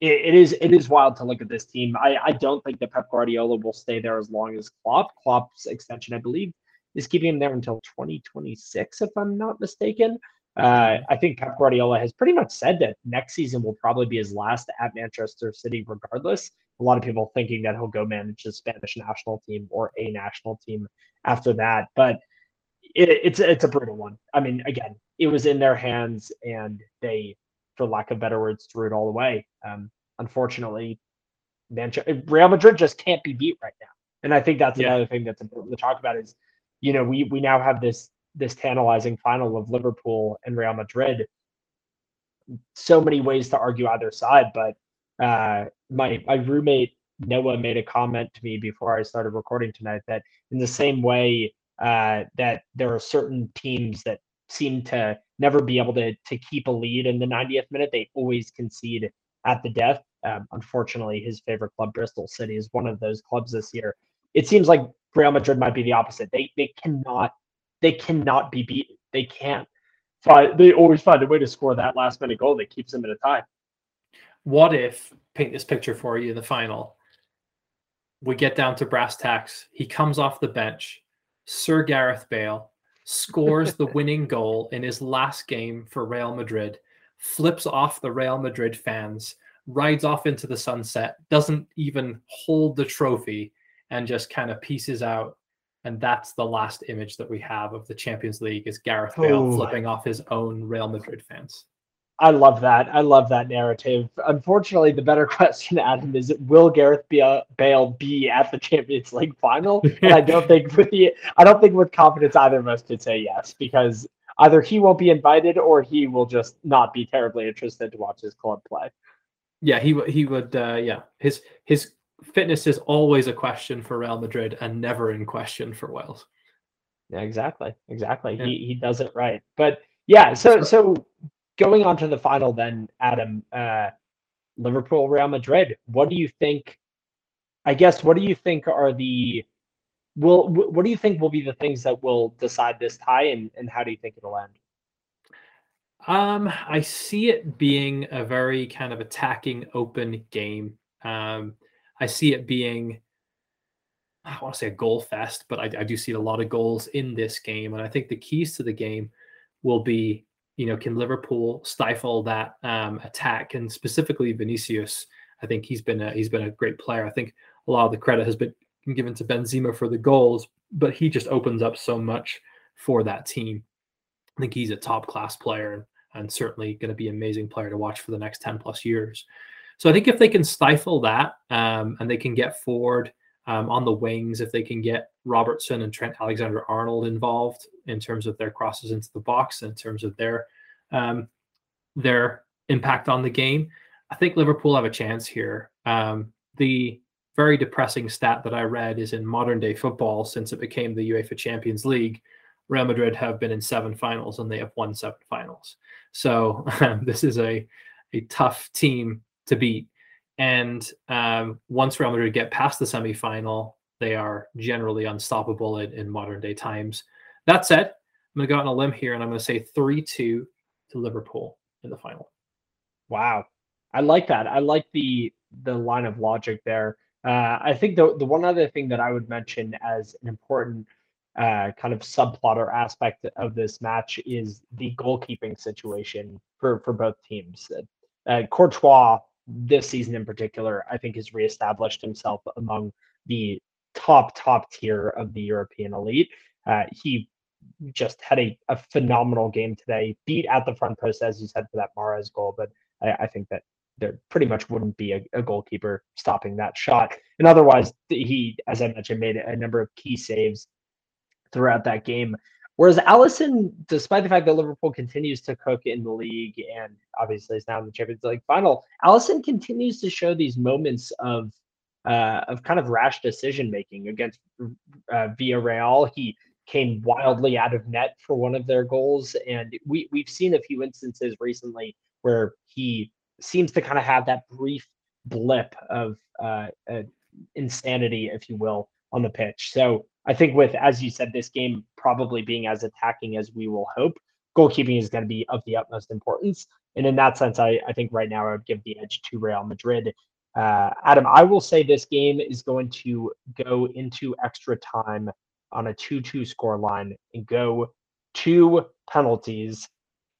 it, it is it is wild to look at this team. I, I don't think that Pep Guardiola will stay there as long as Klopp. Klopp's extension, I believe, is keeping him there until 2026, if I'm not mistaken. Uh, I think Pep Guardiola has pretty much said that next season will probably be his last at Manchester City, regardless. A lot of people thinking that he'll go manage the Spanish national team or a national team after that, but it, it's it's a brutal one. I mean, again, it was in their hands, and they, for lack of better words, threw it all away. Um, unfortunately, Manchester, Real Madrid just can't be beat right now, and I think that's yeah. another thing that's important to talk about is, you know, we we now have this this tantalizing final of Liverpool and Real Madrid. So many ways to argue either side, but uh, my my roommate Noah made a comment to me before I started recording tonight that in the same way uh, that there are certain teams that seem to never be able to to keep a lead in the 90th minute, they always concede at the death. Um, unfortunately, his favorite club, Bristol City, is one of those clubs this year. It seems like Real Madrid might be the opposite. They they cannot they cannot be beaten. They can't. Find, they always find a way to score that last minute goal that keeps them in a tie. What if paint this picture for you in the final? We get down to brass tacks. He comes off the bench. Sir Gareth Bale scores the *laughs* winning goal in his last game for Real Madrid, flips off the Real Madrid fans, rides off into the sunset, doesn't even hold the trophy, and just kind of pieces out and that's the last image that we have of the Champions League is Gareth Bale oh. flipping off his own Real Madrid fans. I love that. I love that narrative. Unfortunately, the better *laughs* question, Adam, is will Gareth Bale be at the Champions League final? And I *laughs* don't think with the I don't think with confidence either of us could say yes because either he won't be invited or he will just not be terribly interested to watch his club play. Yeah, he he would. Uh, yeah, his his fitness is always a question for Real Madrid and never in question for Wales. Yeah, exactly. Exactly. Yeah. He he does it right. But yeah, so so going on to the final then, Adam, uh Liverpool Real Madrid. What do you think I guess what do you think are the will what do you think will be the things that will decide this tie and, and how do you think it'll end? Um, I see it being a very kind of attacking open game. Um, I see it being, I want to say a goal fest, but I, I do see a lot of goals in this game. And I think the keys to the game will be, you know, can Liverpool stifle that um, attack and specifically Vinicius? I think he's been a, he's been a great player. I think a lot of the credit has been given to Benzema for the goals, but he just opens up so much for that team. I think he's a top class player and, and certainly going to be an amazing player to watch for the next 10 plus years. So I think if they can stifle that um, and they can get forward um, on the wings, if they can get Robertson and Trent Alexander Arnold involved in terms of their crosses into the box, in terms of their um, their impact on the game, I think Liverpool have a chance here. Um, the very depressing stat that I read is in modern day football, since it became the UEFA Champions League, Real Madrid have been in seven finals and they have won seven finals. So *laughs* this is a a tough team to beat. And um, once Real Madrid get past the semifinal, they are generally unstoppable in, in modern day times. That said, I'm going to go on a limb here and I'm going to say 3 2 to Liverpool in the final. Wow. I like that. I like the the line of logic there. Uh, I think the the one other thing that I would mention as an important uh, kind of subplot or aspect of this match is the goalkeeping situation for for both teams. Uh, Courtois this season in particular, I think has reestablished himself among the top top tier of the European elite. Uh, he just had a, a phenomenal game today. Beat at the front post, as you said, for that Mahrez goal, but I, I think that there pretty much wouldn't be a, a, goalkeeper stopping that shot. And otherwise, he, as I mentioned, made a number of key saves throughout that game. Whereas Alisson, despite the fact that Liverpool continues to cook in the league and obviously is now in the Champions League final, Alisson continues to show these moments of uh, of kind of rash decision making against uh, Villarreal. He came wildly out of net for one of their goals, and we we've seen a few instances recently where he seems to kind of have that brief blip of uh, uh insanity, if you will, on the pitch. So I think with, as you said, this game probably being as attacking as we will hope, goalkeeping is going to be of the utmost importance. and in that sense, I, I think right now I would give the edge to Real Madrid. Uh, Adam, I will say this game is going to go into extra time on a 2 2 score line and go two penalties.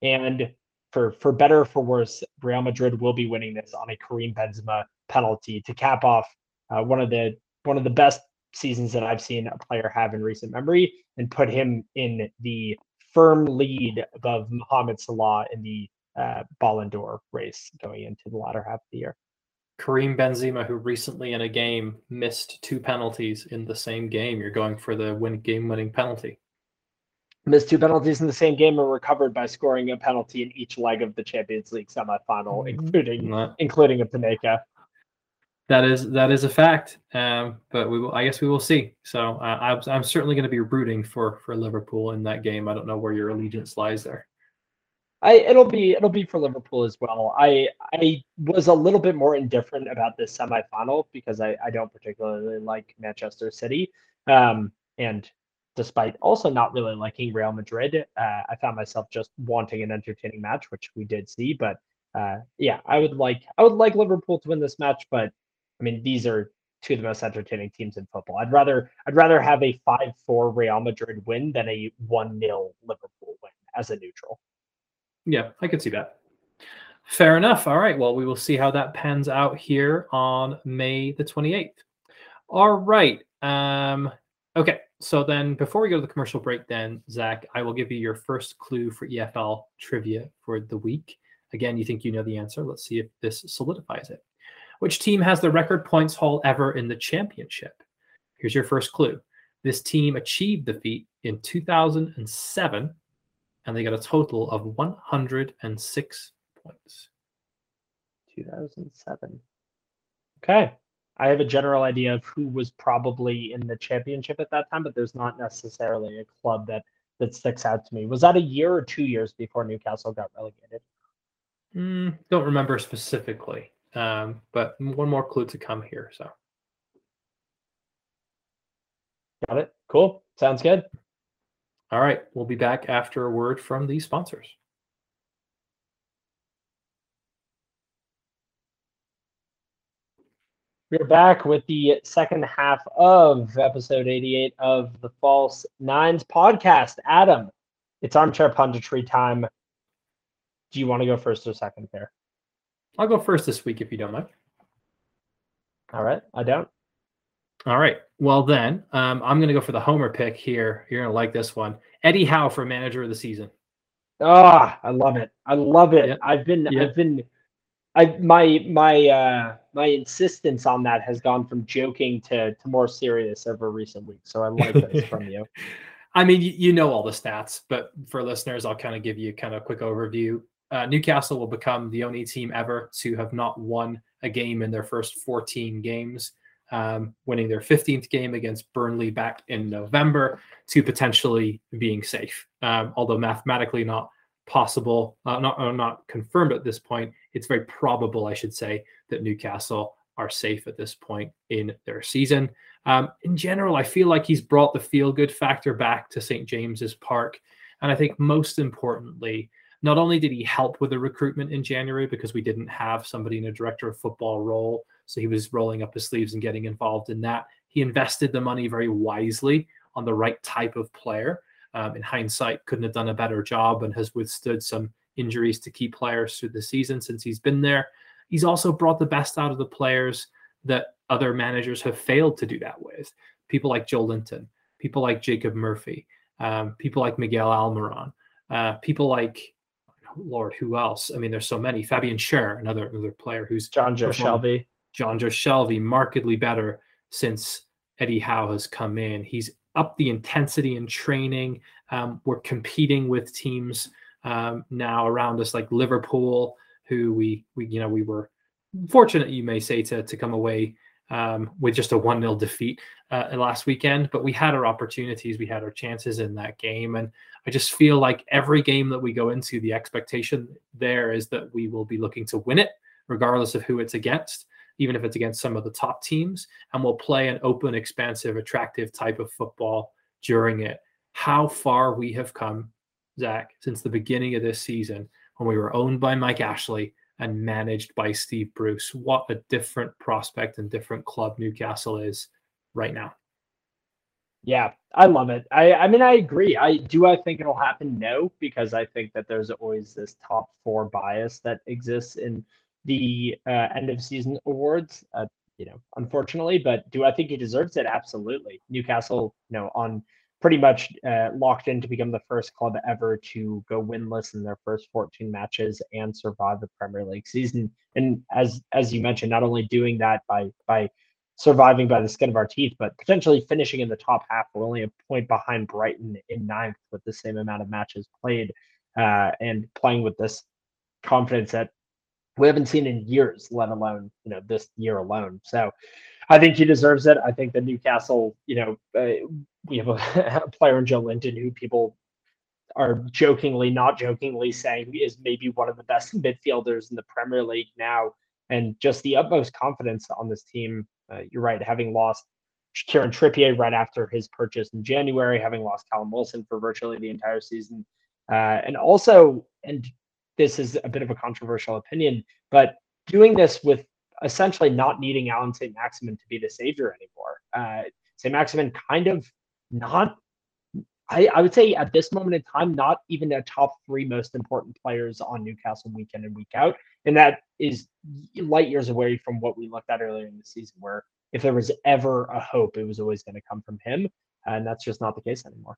And for, for better for worse, Real Madrid will be winning this on a Karim Benzema penalty to cap off uh, one of the one of the best seasons that I've seen a player have in recent memory and put him in the firm lead above Mohamed Salah in the uh, Ballon d'Or race going into the latter half of the year. Karim Benzema, who recently in a game missed two penalties in the same game, you're going for the win game-winning penalty. Missed two penalties in the same game and recovered by scoring a penalty in each leg of the Champions League semifinal, mm-hmm. including including a Panenka. That is that is a fact, um, but we will. I guess we will see. So uh, I'm, I'm certainly going to be rooting for for Liverpool in that game. I don't know where your allegiance lies there. I it'll be it'll be for Liverpool as well. I I was a little bit more indifferent about this semifinal because I, I don't particularly like Manchester City. Um, and despite also not really liking Real Madrid, uh, I found myself just wanting an entertaining match, which we did see. But uh, yeah, I would like I would like Liverpool to win this match, but I mean these are two of the most entertaining teams in football. I'd rather I'd rather have a five four Real Madrid win than a one 0 Liverpool win as a neutral. Yeah, I could see that. Fair enough. All right. Well, we will see how that pans out here on May the 28th. All right. Um, okay. So then before we go to the commercial break, then, Zach, I will give you your first clue for EFL trivia for the week. Again, you think you know the answer. Let's see if this solidifies it. Which team has the record points haul ever in the championship? Here's your first clue. This team achieved the feat in 2007 and they got a total of 106 points. 2007. Okay. I have a general idea of who was probably in the championship at that time, but there's not necessarily a club that that sticks out to me. Was that a year or two years before Newcastle got relegated? Mm, don't remember specifically, um, but one more clue to come here. So, got it. Cool. Sounds good. All right, we'll be back after a word from the sponsors. We're back with the second half of episode 88 of the False Nines podcast. Adam, it's armchair punditry time. Do you want to go first or second there? I'll go first this week if you don't mind. All right, I don't. All right. Well, then um, I'm going to go for the homer pick here. You're going to like this one. Eddie Howe for manager of the season. Ah, oh, I love it. I love it. Yep. I've been, yep. I've been, I my my uh my insistence on that has gone from joking to to more serious over recent weeks. So I like this *laughs* from you. I mean, you, you, know all the stats, but for listeners, I'll kind of give you kind of a quick overview. Uh, Newcastle will become the only team ever to have not won a game in their first 14 games um, winning their 15th game against Burnley back in November to potentially being safe. Um, although mathematically not possible, uh, not uh, not confirmed at this point, it's very probable, I should say, that Newcastle are safe at this point in their season. Um, in general, I feel like he's brought the feel good factor back to St. James's Park. And I think most importantly, not only did he help with the recruitment in January because we didn't have somebody in a director of football role so he was rolling up his sleeves and getting involved in that. He invested the money very wisely on the right type of player. Um, in hindsight, couldn't have done a better job and has withstood some injuries to key players through the season since he's been there. He's also brought the best out of the players that other managers have failed to do that with. People like Joelinton, people like Jacob Murphy, um, people like Miguel Almiron, uh, people like Lord, who else? I mean, there's so many. Fabian Schär, another another player who's John Joe Shelvey. John Jonjo Shelvey, markedly better since Eddie Howe has come in. He's up the intensity in training. Um, we're competing with teams um, now around us like Liverpool, who we we you know we were fortunate, you may say, to to come away um, with just a one 0 defeat uh, last weekend. But we had our opportunities, we had our chances in that game, and I just feel like every game that we go into, the expectation there is that we will be looking to win it, regardless of who it's against even if it's against some of the top teams, and we'll play an open, expansive, attractive type of football during it. How far we have come, Zach, since the beginning of this season when we were owned by Mike Ashley and managed by Steve Bruce. What a different prospect and different club Newcastle is right now. Yeah, I love it. I, I mean, I agree. I do. I think it'll happen. No, because I think that there's always this top four bias that exists in the uh, end of season awards. Uh, you know, unfortunately, but do I think he deserves it? Absolutely. Newcastle, you know, on pretty much uh, locked in to become the first club ever to go winless in their first 14 matches and survive the Premier League season. And as as you mentioned, not only doing that by by surviving by the skin of our teeth, but potentially finishing in the top half. We're only a point behind Brighton in ninth with the same amount of matches played, uh, and playing with this confidence that we haven't seen in years, let alone you know this year alone. So. I think he deserves it. I think the Newcastle, you know, uh, we have a, *laughs* a player in Joelinton who people are jokingly, not jokingly saying is maybe one of the best *laughs* midfielders in the Premier League now, and just the utmost confidence on this team. Uh, you're right, having lost Kieran Trippier right after his purchase in January, having lost Callum Wilson for virtually the entire season, uh, and also, and this is a bit of a controversial opinion, but doing this with essentially not needing Allan St. Maximin to be the savior anymore. Uh, St. Maximin kind of not, I, I would say at this moment in time, not even a top three most important players on Newcastle week in and week out. And that is light years away from what we looked at earlier in the season, where if there was ever a hope, it was always going to come from him. And that's just not the case anymore.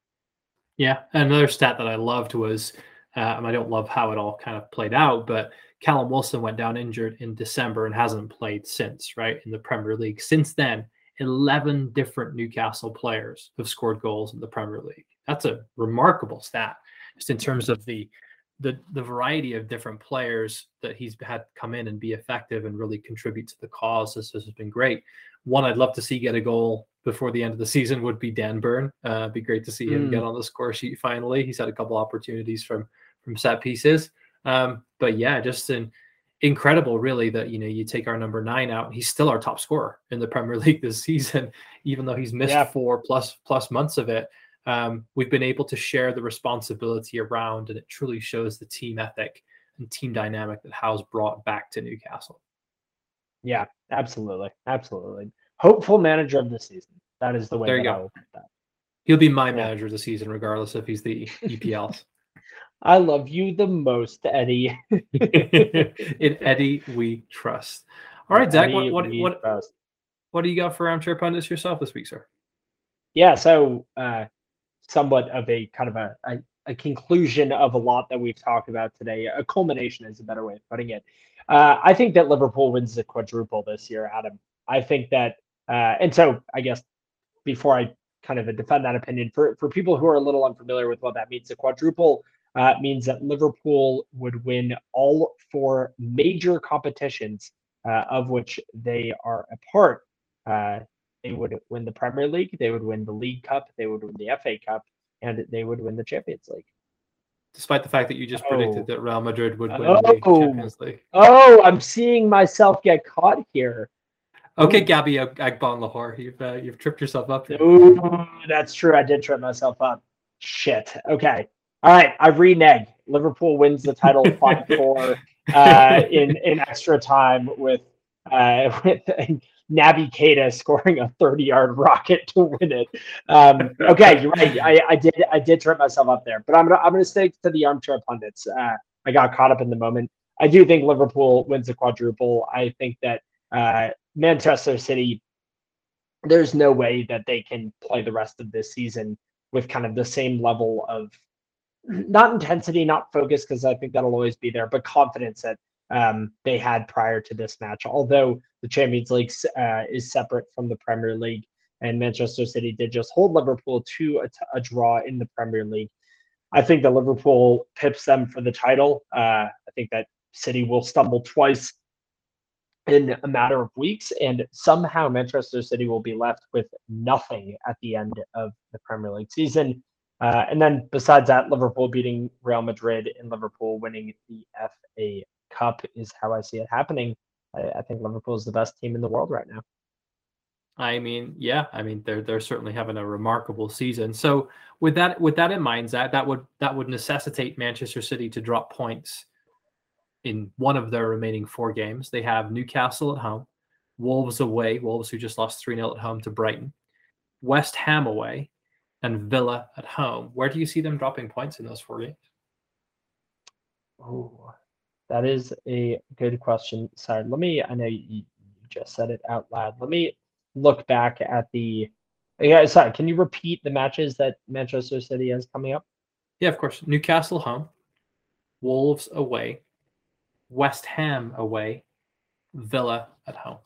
Yeah. Another stat that I loved was, uh, I don't love how it all kind of played out, but Callum Wilson went down injured in December and hasn't played since, right, in the Premier League. Since then, 11 different Newcastle players have scored goals in the Premier League. That's a remarkable stat, just in terms of the the, the variety of different players that he's had come in and be effective and really contribute to the cause. This, this has been great. One I'd love to see get a goal before the end of the season would be Dan Burn. Uh, be great to see him mm. get on the score sheet finally. He's had a couple opportunities from from set pieces. Um, but yeah, just an incredible, really, that you know you take our number nine out, he's still our top scorer in the Premier *laughs* League this season, even though he's missed yeah. four plus plus months of it. Um, we've been able to share the responsibility around, and it truly shows the team ethic and team dynamic that Howe's brought back to Newcastle. Yeah, absolutely, absolutely. Hopeful manager of the season. That is the way. There you go. He'll be my yeah. manager of the season, regardless if he's the EPL. *laughs* I love you the most, Eddie. *laughs* In Eddie, we trust. All right, Zach. What what what, what, do you got for armchair pundits yourself this week, sir? Yeah, so uh, somewhat of a kind of a, a, a conclusion of a lot that we've talked about today. A culmination is a better way of putting it. Uh, I think that Liverpool wins the quadruple this year, Adam. I think that, uh, and so I guess before I kind of defend that opinion, for for people who are a little unfamiliar with what that means, the quadruple uh, means that Liverpool would win all four major competitions uh, of which they are a part. Uh, they would win the Premier League, they would win the League Cup, they would win the FA Cup, and they would win the Champions League. Despite the fact that you just predicted oh. that Real Madrid would win oh. the Champions League. Oh, I'm seeing myself get caught here. Okay, Gabby Agbonlahor, you've uh, you've tripped yourself up. Here. Ooh, that's true. I did trip myself up. Shit. Okay. All right, I renege. Liverpool wins the title *laughs* five four uh, in in extra time with uh, *laughs* with Naby Keita scoring a thirty yard rocket to win it. Um, okay, you're right. I, I did I did trip myself up there, but I'm gonna I'm gonna stick to the armchair pundits. Uh, I got caught up in the moment. I do think Liverpool wins the quadruple. I think that uh, Manchester City. There's no way that they can play the rest of this season with kind of the same level of not intensity, not focus, because I think that'll always be there, but confidence that um, they had prior to this match. Although the Champions League uh, is separate from the Premier League, and Manchester City did just hold Liverpool to a, t- a draw in the Premier League. I think that Liverpool pips them for the title. Uh, I think that City will stumble twice in a matter of weeks, and somehow Manchester City will be left with nothing at the end of the Premier League season. Uh, and then besides that, Liverpool beating Real Madrid and Liverpool winning the FA Cup is how I see it happening. I, I think Liverpool is the best team in the world right now. I mean, yeah, I mean they're they're certainly having a remarkable season. So with that with that in mind, that that would that would necessitate Manchester City to drop points in one of their remaining four games. They have Newcastle at home, Wolves away, Wolves who just lost 3 0 at home to Brighton, West Ham away, and Villa at home. Where do you see them dropping points in those four games? Oh, that is a good question. Sorry, let me. I know you, just said it out loud. Let me look back at the. Yeah, sorry. Can you repeat the matches that Manchester City has coming up? Yeah, of course. Newcastle home, Wolves away, West Ham away, Villa at home.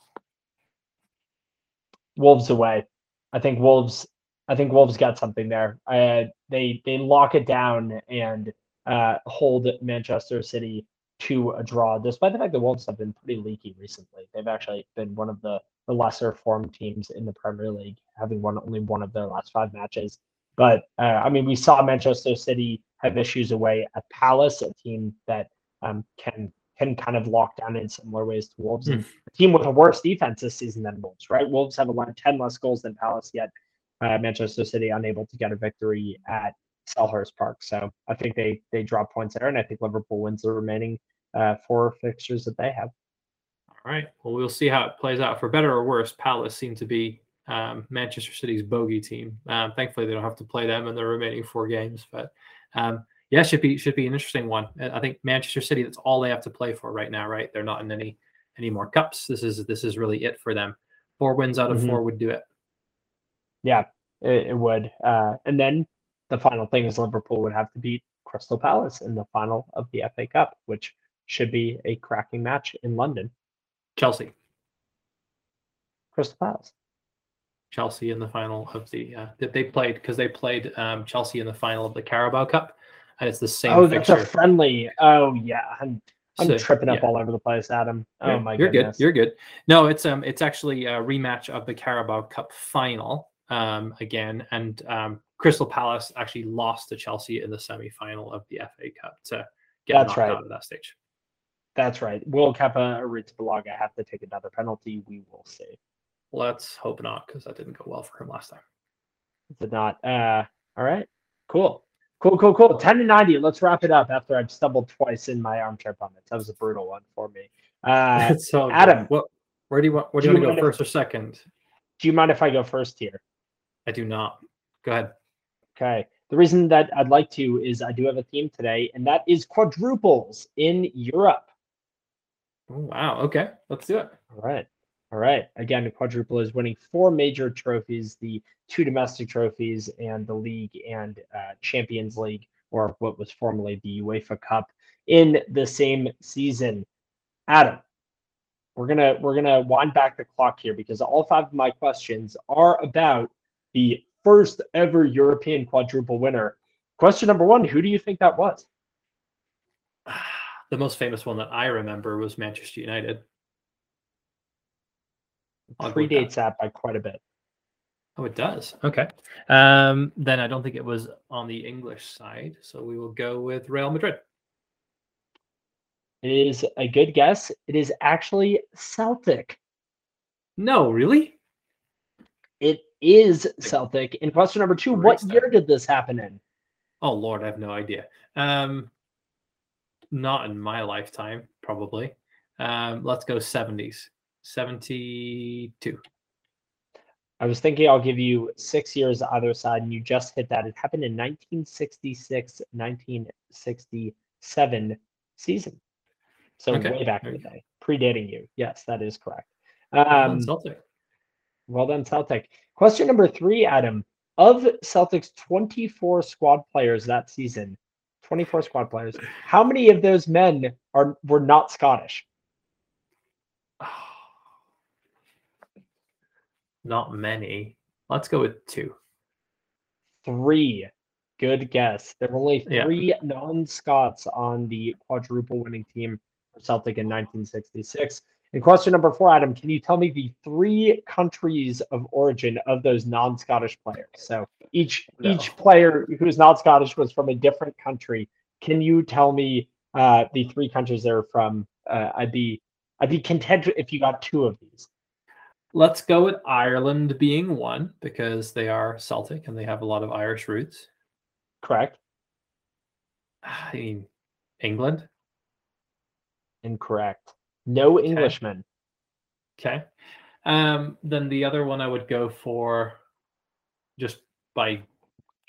Wolves away. I think Wolves. I think Wolves got something there. Uh, they they lock it down and uh, hold Manchester City to a draw, despite the fact that Wolves have been pretty leaky recently. They've actually been one of the, the lesser formed teams in the Premier League, having won only one of their last five matches. But uh, I mean, we saw Manchester City have issues away at Palace, a team that um, can can kind of lock down in similar ways to Wolves. Mm. A team with a worse defense this season than Wolves, right? Wolves have allowed 10 less goals than Palace, yet uh, Manchester City unable to get a victory at Selhurst Park. So I think they they drop points there, and I think Liverpool wins the remaining uh, four fixtures that they have. All right. Well, we'll see how it plays out. For better or worse, Palace seem to be um, Manchester City's bogey team. Um, thankfully, they don't have to play them in the remaining four games. But um, yeah, should be should be an interesting one. I think Manchester City. That's all they have to play for right now. Right? They're not in any any more cups. This is this is really it for them. Four wins out of mm-hmm. four would do it. Yeah, it, it would. Uh, and then the final thing is Liverpool would have to beat Crystal Palace in the final of the FA Cup, which should be a cracking match in London. Chelsea. Crystal Palace. Chelsea in the final of the uh, that they played because they played um, Chelsea in the final of the Carabao Cup, and it's the same. Oh, fixture. that's a friendly. Oh yeah, I'm I'm so, tripping up yeah. all over the place, Adam. Oh you're, my you're goodness. good. You're good. No, it's um it's actually a rematch of the Carabao Cup final um again, and um Crystal Palace actually lost to Chelsea in the semi-final of the FA Cup to get That's knocked right. out of that stage. That's right. Will Kepa Arrizabalaga have to take another penalty? We will see. Let's hope not, because that didn't go well for him last time. It did not. Uh, all right. Cool. Cool, cool, cool. 10 to 90. Let's wrap it up after I've stumbled twice in my armchair pundits. That was a brutal one for me. Uh, *laughs* so Adam, what, where do you want? Where do, do you want to go first if, or second? Do you mind if I go first here? I do not. Go ahead. Okay. The reason that I'd like to is I do have a theme today, and that is quadruples in Europe. Oh, wow. Okay. Let's do it. All right. All right. Again, quadruple is winning four major trophies the two domestic trophies and the league and uh, Champions League, or what was formerly the UEFA Cup, in the same season. Adam, we're gonna we're gonna wind back the clock here because all five of my questions are about the first ever European quadruple winner. Question number one: Who do you think that was? *sighs* The most famous one that I remember was Manchester United. Predates that by quite a bit. Oh, it does. Okay. Um, then I don't think it was on the English side. So we will go with Real Madrid. It is a good guess. It is actually Celtic. No, really? It is Celtic. In question number two, what year did this happen in? Oh Lord, I have no idea. Um, not in my lifetime, probably. Um, let's go 70s. 72. I was thinking I'll give you six years either side, and you just hit that. It happened in 1966, 1967 season. So okay. way back in the day, predating you. Yes, that is correct. Um, well done, Celtic. Well done, Celtic. Question number three, Adam. Of Celtic's 24 squad players that season, 24 squad players, how many of those men are were not Scottish? Not many. Let's go with two. Three. Good guess. There were only three yeah. non-Scots on the quadruple winning team for Celtic in 1966. And question number four, Adam, can you tell me the three countries of origin of those non-Scottish players? So each no. each player who's not Scottish was from a different country. Can you tell me uh, the three countries they're from? Uh, I'd be I'd be content if you got two of these. Let's go with Ireland being one because they are Celtic and they have a lot of Irish roots. Correct. I mean, England. Incorrect. No Englishman. Okay. Um, then the other one I would go for, just by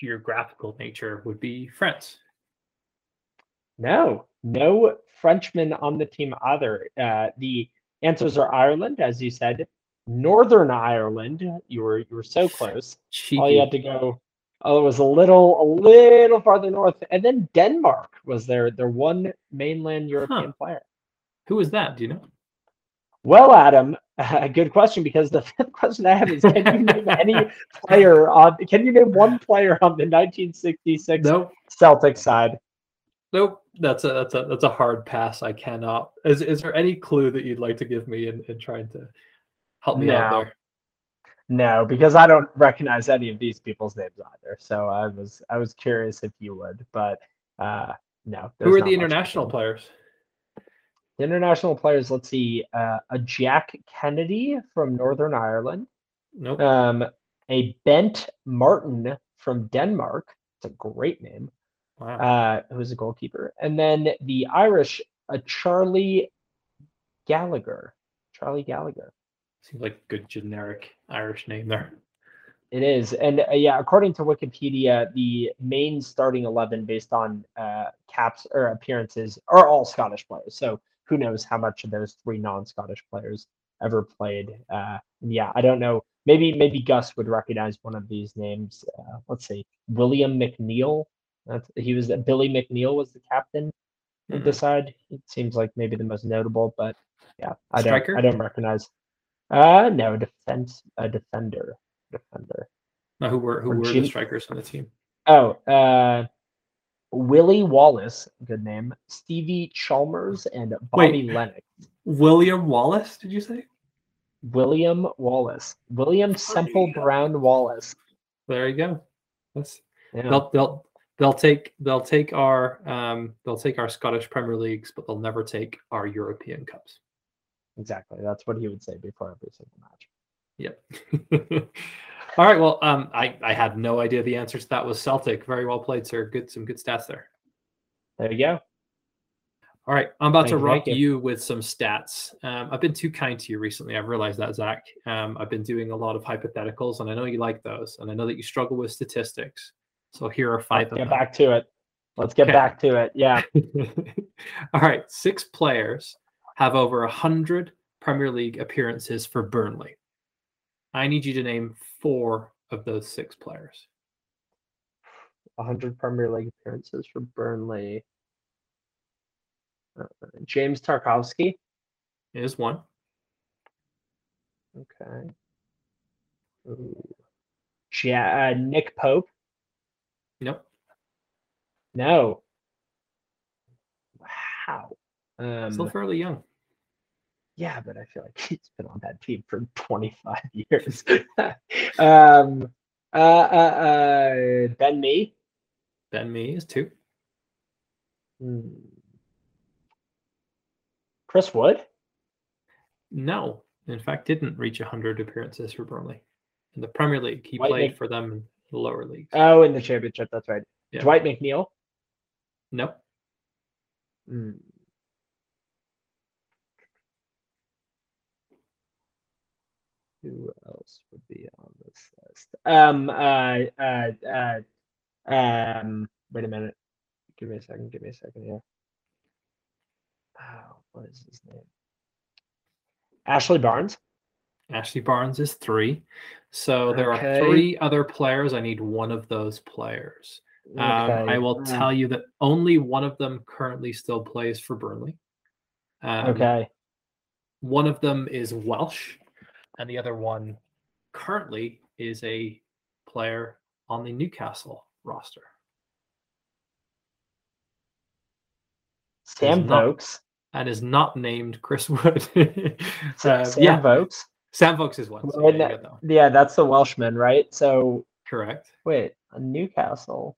geographical nature, would be France. No, no Frenchman on the team either. Uh, the answers are Ireland, as you said, Northern Ireland. You were you were so *laughs* close. Cheeky. All you had to go. Oh, it was a little a little farther north, and then Denmark was their their one mainland European player. Who was that? Do you know? Well, Adam, *laughs* uh, good question because the *laughs* fifth question I have is: Can you name any player on? Can you name one player on the 1966 Nope. Celtic side? Nope. That's a that's a that's a hard pass. I cannot. Is is there any clue that you'd like to give me in, in trying to help me out No. there? No, because I don't recognize any of these people's names either. So I was I was curious if you would, but uh, no. Who are the international players? The international players. Let's see. Uh, a Jack Kennedy from Northern Ireland. Nope. Um, a Bent Martin from Denmark. It's a great name. wow. uh, who is a goalkeeper, and then the Irish, a Charlie Gallagher. Charlie Gallagher. Seems like a good generic Irish name there. It is, and uh, yeah, according to Wikipedia, the main starting eleven based on uh, caps or appearances are all Scottish players. So who knows how much of those three non-Scottish players ever played? Uh, yeah, I don't know. Maybe maybe Gus would recognize one of these names. Uh, let's see, William McNeill. That's, he was Billy McNeill was the captain of the side. It seems like maybe the most notable, but yeah, I don't I don't recognize. Uh no, defense a defender. Defender. Now, who were who Or were Jim- the strikers on the team? Oh, uh Willie Wallace, good name. Stevie Chalmers and Bobby Wait. Lennox. William Wallace, did you say? William Wallace. William Semple Brown Wallace. There you go. That's Yeah. they'll they'll they'll take they'll take our um they'll take our Scottish Premier Leagues, but they'll never take our European Cups. Exactly. That's what he would say before every single match. Yep. *laughs* All right. Well, um, I I had no idea the answer to that was Celtic. Very well played, sir. Good, some good stats there. There you go. All right, I'm about Thank to rock you. you. with some stats. Um, I've been too kind to you recently. I've realized that, Zach. Um, I've been doing a lot of hypotheticals, and I know you like those, and I know that you struggle with statistics. So here are 5 Let's of get them. back to it. Let's get Okay. back to it. Yeah. *laughs* All right, six players have over a hundred Premier League appearances for Burnley. I need you to name four of those six players. 100 Premier League appearances for Burnley. Uh, James Tarkowski. Is one. Okay. Ooh. Ja- uh, Nick Pope. Nope. No. Wow. Um, Still fairly young. yeah, but I feel like *laughs* he's been on that team for *laughs* 25 years. *laughs* um, uh, uh, uh, Ben Mee. Ben Mee is two. Hmm. Chris Wood. No, in fact, didn't reach 100 appearances for Burnley in the Premier League. He Dwight played Mc- for them in the lower leagues. Oh, in the championship. That's right. Yeah. Dwight McNeil. nope. Hmm. Who else would be on this list? Um. Uh. Uh. uh um. Wait a minute. Give me a second. Give me a second here. Oh, what is his name? Ashley Barnes. Ashley Barnes is three. So there Okay. are three other players. I need one of those players. Um, I will uh, tell you that only one of them currently still plays for Burnley. Um, Okay. One of them is Welsh, and the other one currently is a player on the Newcastle roster. Sam Vokes. and is not named Chris Wood. *laughs* Sa- Uh, Sam yeah, Vokes. Sam Vokes is one. So yeah, that-. Yeah, that's the Welshman, right? So Correct. wait, a Newcastle.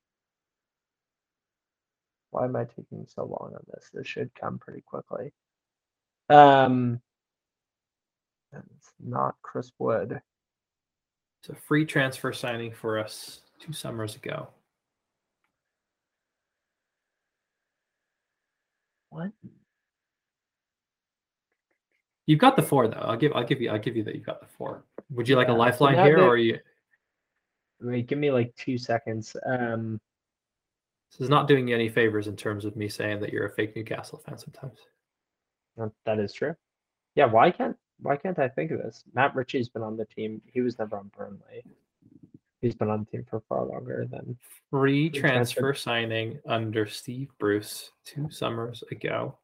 Why am I taking so long on this? This should come pretty quickly. Um, it's not Chris Wood. It's a free transfer signing for us two summers ago. What? You've got the four though. I'll give I'll give you I'll give you that you've got the four. Would you like a lifeline here or you Wait, give me like two seconds. Um, this is not doing you any favors in terms of me saying that you're a fake Newcastle fan sometimes. that is true. Yeah, why can't why can't I think of this? Matt Ritchie's been on the team. He was never on Burnley. He's been on the team for far longer than Free transfer signing under Steve Bruce two summers ago.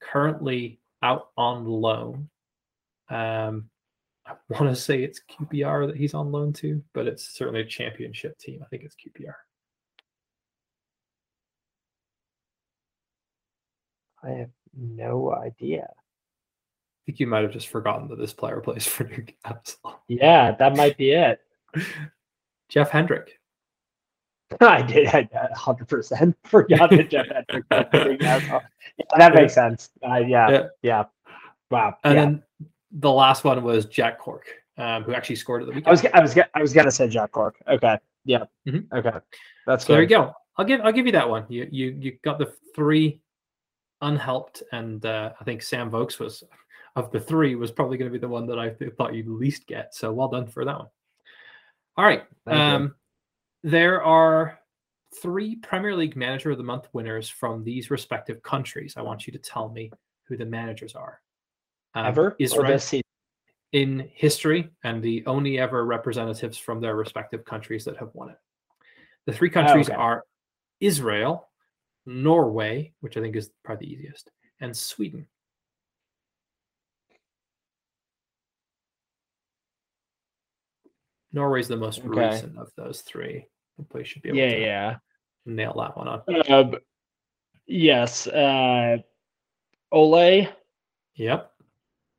Currently out on loan. Um, I want to say it's QPR that he's on loan to, but it's certainly a championship team. I think it's QPR. I have no idea. I think you might have just forgotten that this player *laughs* plays for Newcastle. Yeah, that might be it. *laughs* Jeff Hendrick. *laughs* I did. I hundred percent forgot that Jeff Hendrick was for Newcastle. Yeah, that makes sense. Uh, yeah, Yeah. yeah, Wow. And yeah. then the last one was Jack Cork, um, who actually scored at the weekend. I was I was I was gonna say Jack Cork. Okay. Yeah. Mhm. Okay. That's So there you go. I'll give I'll give you that one. You you you got the three unhelped, and uh, I think Sam Vokes was of the three was probably going to be the one that I th- thought you'd least get. So well done for that one. All right. Um, there are three Premier League Manager of the Month winners from these respective countries. I want you to tell me who the managers are. Um, Ever Israel in history and the only ever representatives from their respective countries that have won it. The three countries Oh, okay. are Israel, Norway, which I think is probably the easiest, and Sweden. Norway's the most Okay. recent of those three. Hopefully, should be able Yeah, to yeah. nail that one on. Um, yes. Uh, Ole Yep.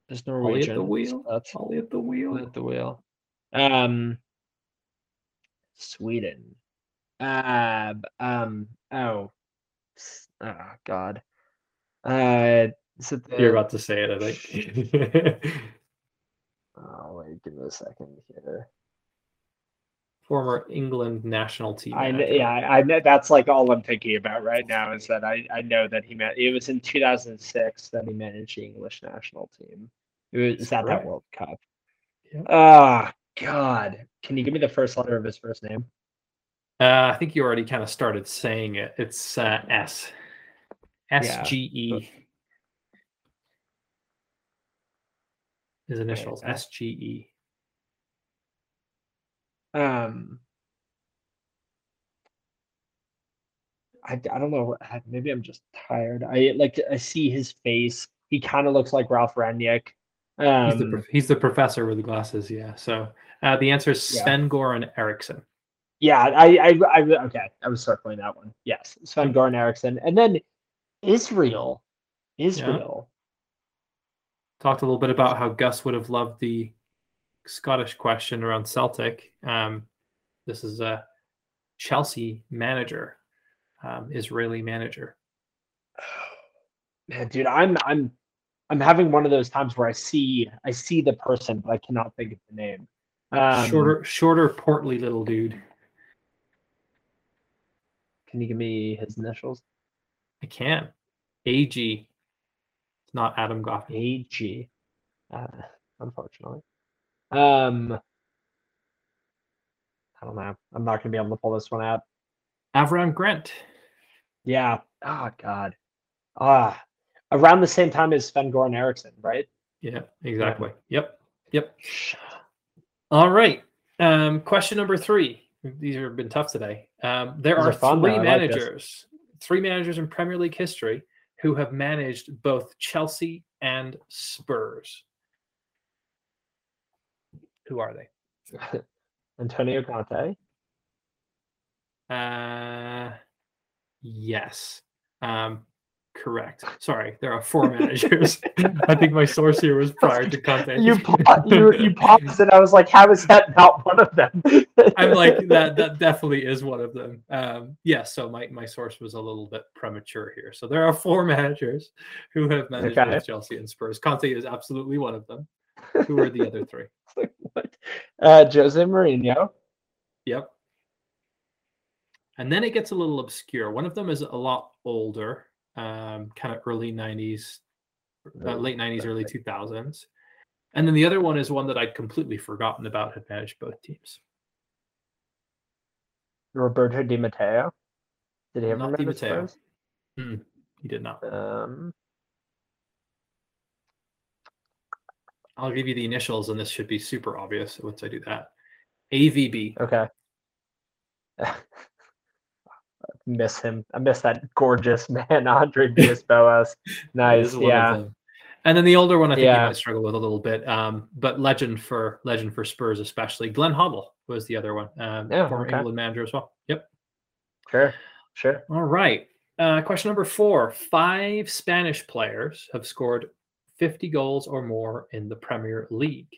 is Norwegian. at the wheel. That's Ollie at the wheel. at the wheel. Um, Sweden. Uh, um. Oh. Oh God. Uh. The, You're about to say it, I think. *laughs* Oh wait, give me a second here. Former England national team. I yeah, I, I know that's like all I'm thinking about right now is that I I know that he meant it was in 2006 that he managed the English national team. It was at that Correct. World Cup. Yep. Ah, God. Can you give me the first letter of his first name? Uh, I think you already kind of started saying it. It's uh, S. S G E. His initials S G E. Um, I, I don't know. Maybe I'm just tired. I like I see his face. He kind of looks like Ralf Rangnick. He's the Um, he's the professor with the glasses. Yeah. So uh, the answer is Yeah. Sven Goran Eriksson. yeah, I, I, I, okay. I was circling that one. Yes, Sven Goran Eriksson, and then Israel. Israel. Talked a little bit about how Gus would have loved the Scottish question around Celtic. Um, this is a Chelsea manager, um, Israeli manager. Man, dude, I'm, I'm, I'm having one of those times where I see, I see the person, but I cannot think of the name. Um, shorter, shorter, portly little dude. Can you give me his initials? I can. AG. It's not Adam Goff. AG. Uh, unfortunately. Um, I don't know. I'm not gonna be able to pull this one out. Avram Grant. Yeah. Oh God. Ah, around the same time as Sven Goran Eriksson, right? Yeah, exactly. Yep. Yep. All right. Um, question number three. These have been tough today. Um, there These are are fun, three though. I like managers, three managers in Premier League history who have managed both Chelsea and Spurs. Who are they? *laughs* Antonio Conte. Uh, yes. Um, correct. Sorry, there are four managers. I think my source here was prior to Conte. You pa- you you paused, and I was like, "How is that not one of them?" *laughs* I'm like that. *laughs* That definitely is one of them. Um, yes. so my my source was a little bit premature here. So there are four managers who have managed Okay. Chelsea and Spurs. Conte is absolutely one of them. Who are the other three? *laughs* Like, what? Uh, Jose Mourinho. Yep. And then it gets a little obscure. One of them is a lot older, um, kind of early 90s, uh, late 90s, early 2000s. And then the other one is one that I'd completely forgotten about had managed both teams. Roberto Di Matteo. Did he ever Not Di manage Matteo. Mm, he did not. Um, I'll give you the initials, and this should be super obvious once I do that. AVB. okay. *laughs* Miss him. I miss that gorgeous *laughs* man, Andre *laughs* Villas Boas. Nice. is one of Yeah. And then the older one, I think you Yeah. might struggle with a little bit. Um, but legend for legend for Spurs, especially Glenn Hoddle was the other one. Um, Yeah, former okay. England manager as well. Yep. Sure. Sure. All right. Uh, question number four: Five Spanish players have scored 50 goals or more in the Premier League.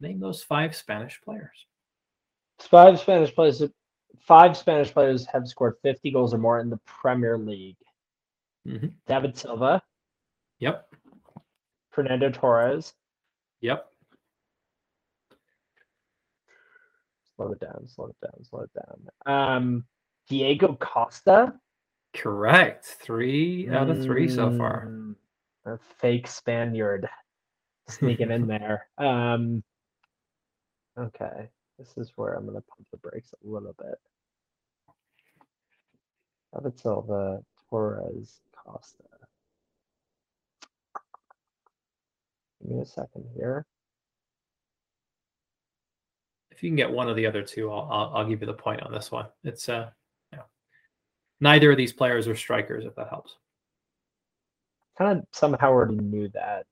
Name those five Spanish players. Five Spanish players. Five Spanish players have scored 50 goals or more in the Premier League. Mhm. David Silva, Yep. Fernando Torres. Yep. Slow it down. Slow it down. Slow it down. Um, Diego Costa. Correct. Three out of three so far. A fake Spaniard sneaking in *laughs* there. Um, okay, this is where I'm going to pump the brakes a little bit. David Silva, Torres, Costa. Give me a second here. If you can get one of the other two, I'll, I'll, I'll give you the point on this one. It's uh, yeah. neither of these players are strikers, if that helps. Kind of somehow already knew that.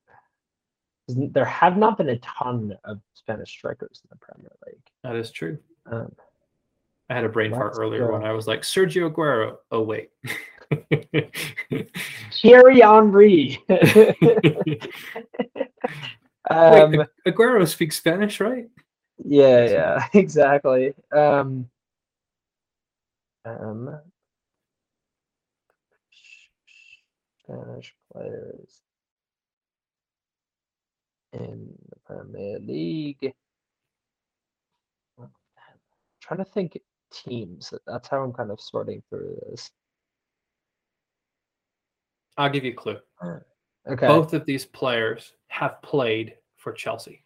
There have not been a ton of Spanish strikers in the Premier League. That is true. Um, I had a brain fart earlier go. when I was like Sergio Aguero. Oh wait. *laughs* Thierry Henry. *laughs* um, Wait, Aguero speaks Spanish, right? yeah, yeah, *laughs* exactly. Um, um, Spanish players in the Premier League. trying to think teams. That's how I'm kind of sorting through this. I'll give you a clue. Okay. Both of these players have played for Chelsea.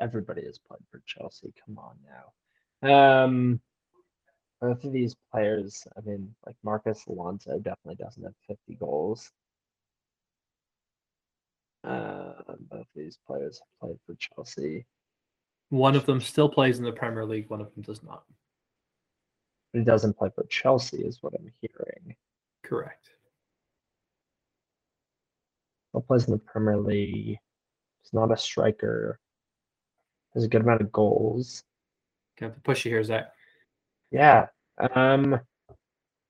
everybody has played for Chelsea. Come on now. Um, both of these players, I mean, like Marcos Alonso definitely doesn't have 50 goals. Uh, both of these players have played for Chelsea. One of them still plays in the Premier League. One of them does not. He doesn't play for Chelsea, is what I'm hearing. Correct. Still plays in the Premier League. He's not a striker. Has a good amount of goals. Have to push you here, Zach. Yeah. Um.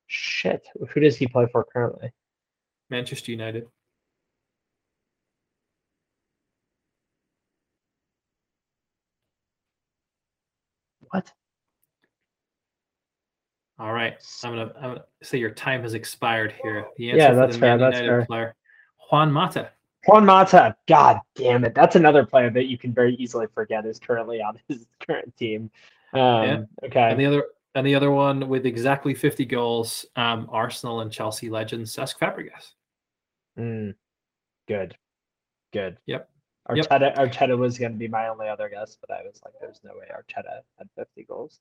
Shit. Who does he play for currently? Manchester United. What? All right. I'm gonna I'm gonna say your time has expired here. The answer Yeah, that's fair, Man that's United fair. player, Juan Mata. Juan Mata, god damn it. That's another player that you can very easily forget is currently on his *laughs* current team. Um, And Okay. And the other and the other one with exactly 50 goals, um, Arsenal and Chelsea legend Cesc Fabregas. Mm, good. Good. Yep. Yep. Arteta, Arteta was going to be my only other guess, but I was like, there's no way Arteta had 50 goals.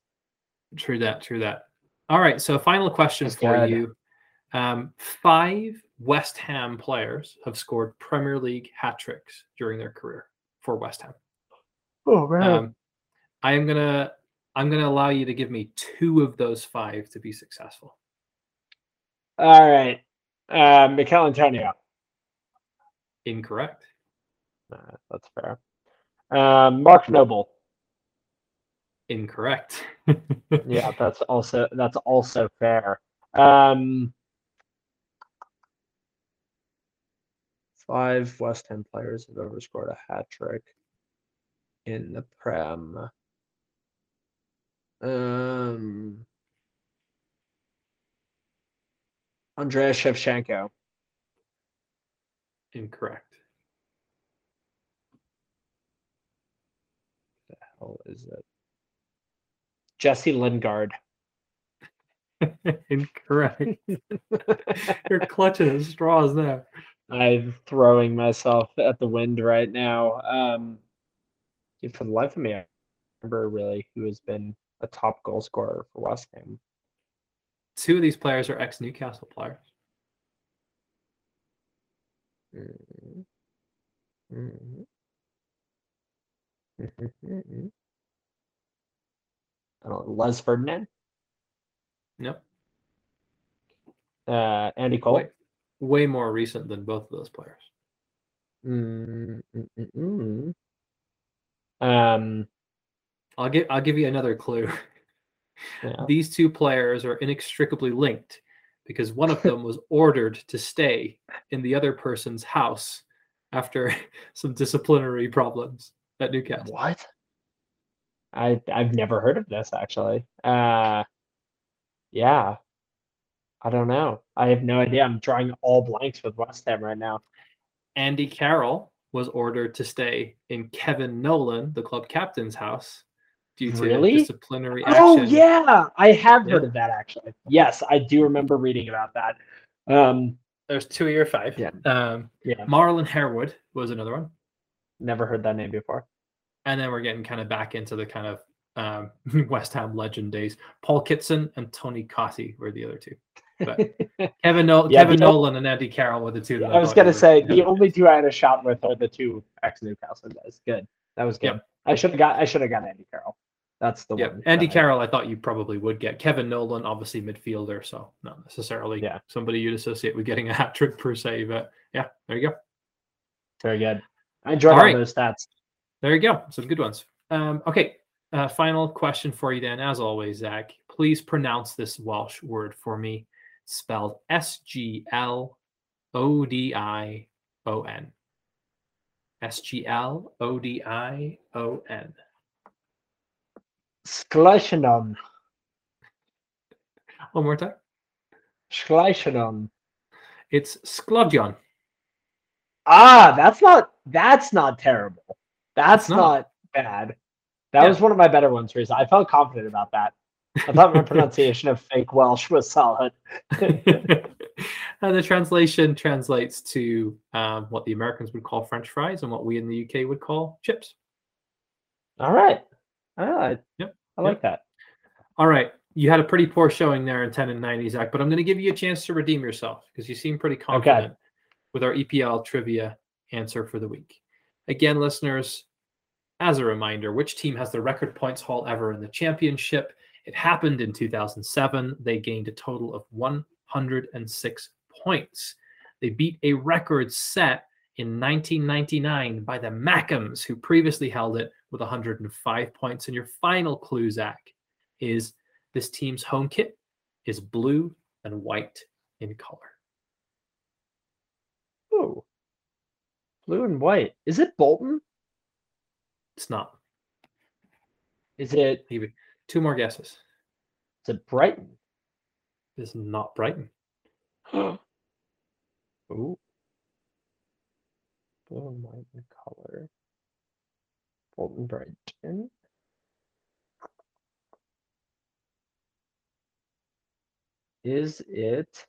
True that. True that. All right. So, final question That's for good. you: um, Five West Ham players have scored Premier League hat tricks during their career for West Ham. Oh, man. Um, I am gonna I'm gonna allow you to give me two of those five to be successful. All right. Uh, Michail Antonio. Incorrect. Uh, that's fair. Um, Mark Noble. Incorrect. *laughs* Yeah, that's also that's also fair. Um, five West Ham players have ever scored a hat trick in the Prem. Um, Andrea Shevchenko. Incorrect. The hell is it? Jesse Lingard. *laughs* Incorrect. *laughs* You're clutching at straws there. I'm throwing myself at the wind right now. Um, for the life of me, I remember really who has been a top goal scorer for West Ham. Two of these players are ex Newcastle players. Mm-hmm. *laughs* Mm-hmm. Les Ferdinand. Yep. Uh, Andy Cole. Way, way, more recent than both of those players. Mm-hmm. Um, I'll give I'll give you another clue. Yeah. *laughs* These two players are inextricably linked because one of them was *laughs* ordered to stay in the other person's house after *laughs* some disciplinary problems at Newcastle. What? I I've never heard of this actually. Uh yeah. I don't know. I have no idea. I'm drawing all blanks with West Ham right now. Andy Carroll was ordered to stay in Kevin Nolan, the club captain's house, due to really? disciplinary action. Oh yeah, I have heard yeah. of that actually. Yes, I do remember reading about that. Um, There's two of your five. Yeah. Um, yeah. Marlon Harewood was another one. Never heard that name before. And then we're getting kind of back into the kind of um, *laughs* West Ham legend days. Paul Kitson and Tony Cottee were the other two. But *laughs* Kevin, no- yeah, Kevin Nolan and Andy Carroll were the two. Yeah, I, I was gonna say the only two I had a shot with are the two ex Newcastle guys. Good, that was good. Yep. I should have got. I should have got Andy Carroll. That's the yep. one. Andy Carroll, I thought you probably would get. Kevin Nolan, obviously midfielder, so not necessarily yeah. somebody you'd associate with getting a hat trick per se. But yeah, there you go. Very good. I enjoyed all, all right. those stats. There you go. Some good ones. Um, okay. Uh, final question for you then, as always, Zach. Please pronounce this Welsh word for me, spelled S G L O D I O N. S G L O D I O N. Skleishanon. *laughs* One more time. Skleishanon. It's Sklodjon. Ah, that's not that's not terrible. That's not. not. bad. That yeah. was one of my better ones recently. I felt confident about that. I thought my *laughs* pronunciation of fake Welsh was solid. *laughs* and the translation translates to um, what the Americans would call French fries and what we in the UK would call chips. All right. Ah, I, yep. I like yep. that. All right. You had a pretty poor showing there in 10 and 90, Zach, but I'm going to give you a chance to redeem yourself because you seem pretty oh, confident okay. with our EPL trivia answer for the week. Again, listeners, as a reminder, which team has the record points haul ever in the championship? It happened in 2007. They gained a total of 106 points. They beat a record set in 1999 by the Mackems, who previously held it with 105 points. And your final clue, Zach, is this team's home kit is blue and white in color. Oh, blue and white. Is it Bolton? It's not. Is it? Two more guesses. Is it Brighton? It's not Brighton. *gasps* Ooh. Blue and white in color. Bolton Brighton. Is it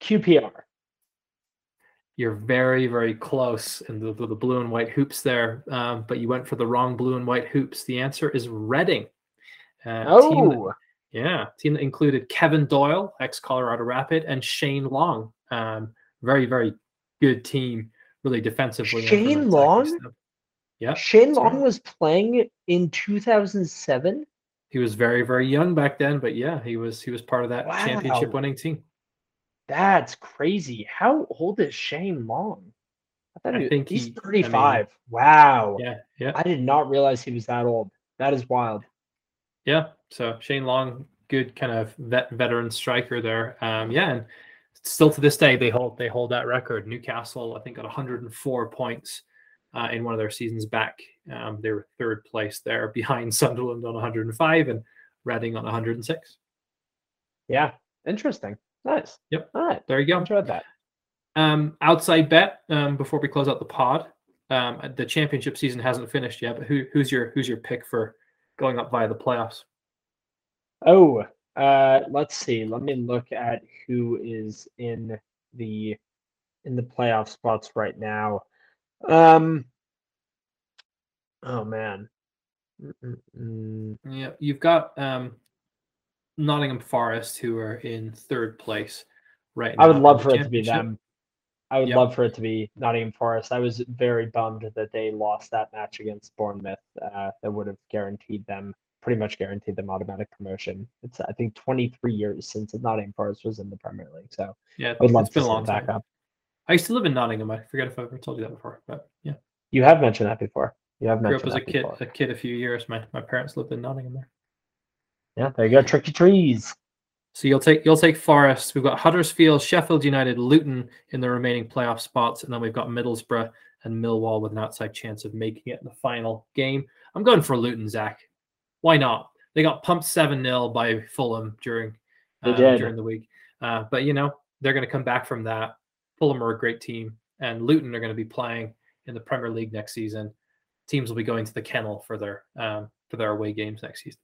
QPR? You're very, very close in the, the, blue and white hoops there, um, but you went for the wrong blue and white hoops. The answer is Reading. Uh, oh, team that, yeah, team that included Kevin Doyle, ex Colorado Rapid, and Shane Long. Um, very, very good team really defensively. Shane Long? Yeah. Shane Long was playing in 2007. He was very, very young back then, but yeah, he was he was part of that wow. championship winning team. That's crazy. How old is Shane Long? I, thought I he, think he's he, 35. I mean, wow. Yeah, yeah. I did not realize he was that old. That is wild. Yeah. So Shane Long, good kind of vet veteran striker there. Um, yeah, and still to this day they hold they hold that record. Newcastle, I think, got 104 points uh, in one of their seasons back. Um, they were third place there, *laughs* behind Sunderland on 105 and Reading on 106. Yeah, interesting. Nice. Yep. All right. There you go. Enjoyed that. Um, outside bet um, before we close out the pod. Um, the championship season hasn't finished yet, but who, who's your who's your pick for going up via the playoffs? Oh, Uh, let's see. Let me look at who is in the in the playoff spots right now. Um. Oh man. Mm-mm-mm. Yeah, you've got um, Nottingham Forest who are in third place right now. I would love for it to be them. I would Yep. love for it to be Nottingham Forest. I was very bummed that they lost that match against Bournemouth. Uh, that would have guaranteed them, pretty much guaranteed them automatic promotion. It's I think 23 years since Nottingham Forest was in the Premier League, so Yeah, I would love it's to been a long time. up. I used to live in Nottingham. I forget if I ever told you that before, but yeah, You have mentioned that before. You have mentioned. I grew up as a kid. before. A kid, a few years. My my parents lived in Nottingham there. Yeah, there you go. Tricky trees. So you'll take you'll take Forest. We've got Huddersfield, Sheffield United, Luton in the remaining playoff spots, and then we've got Middlesbrough and Millwall with an outside chance of making it in the final game. I'm going for Luton, Zach. Why not? They got pumped seven 0 by Fulham during um, during the week, uh, but you know they're going to come back from that. Fulham are a great team, and Luton are going to be playing in the Premier League next season. Teams will be going to the kennel for their um, for their away games next season.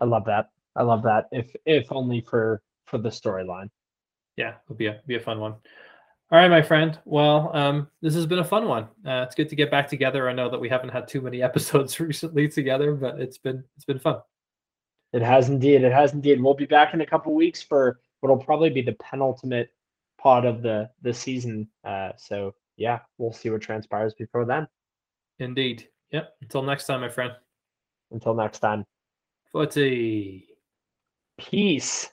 I love that. I love that. If if only for for the storyline. yeah, it'll be a be a fun one. All right, my friend. Well, um, this has been a fun one. Uh, it's good to get back together. I know that we haven't had too many *laughs* episodes recently together, but it's been it's been fun. It has indeed. It has indeed. We'll be back in a couple weeks for what'll probably be the penultimate pod of the the season. Uh, so yeah, we'll see what transpires before then. Indeed. Yep. Until next time, my friend. Until next time, Footy. peace.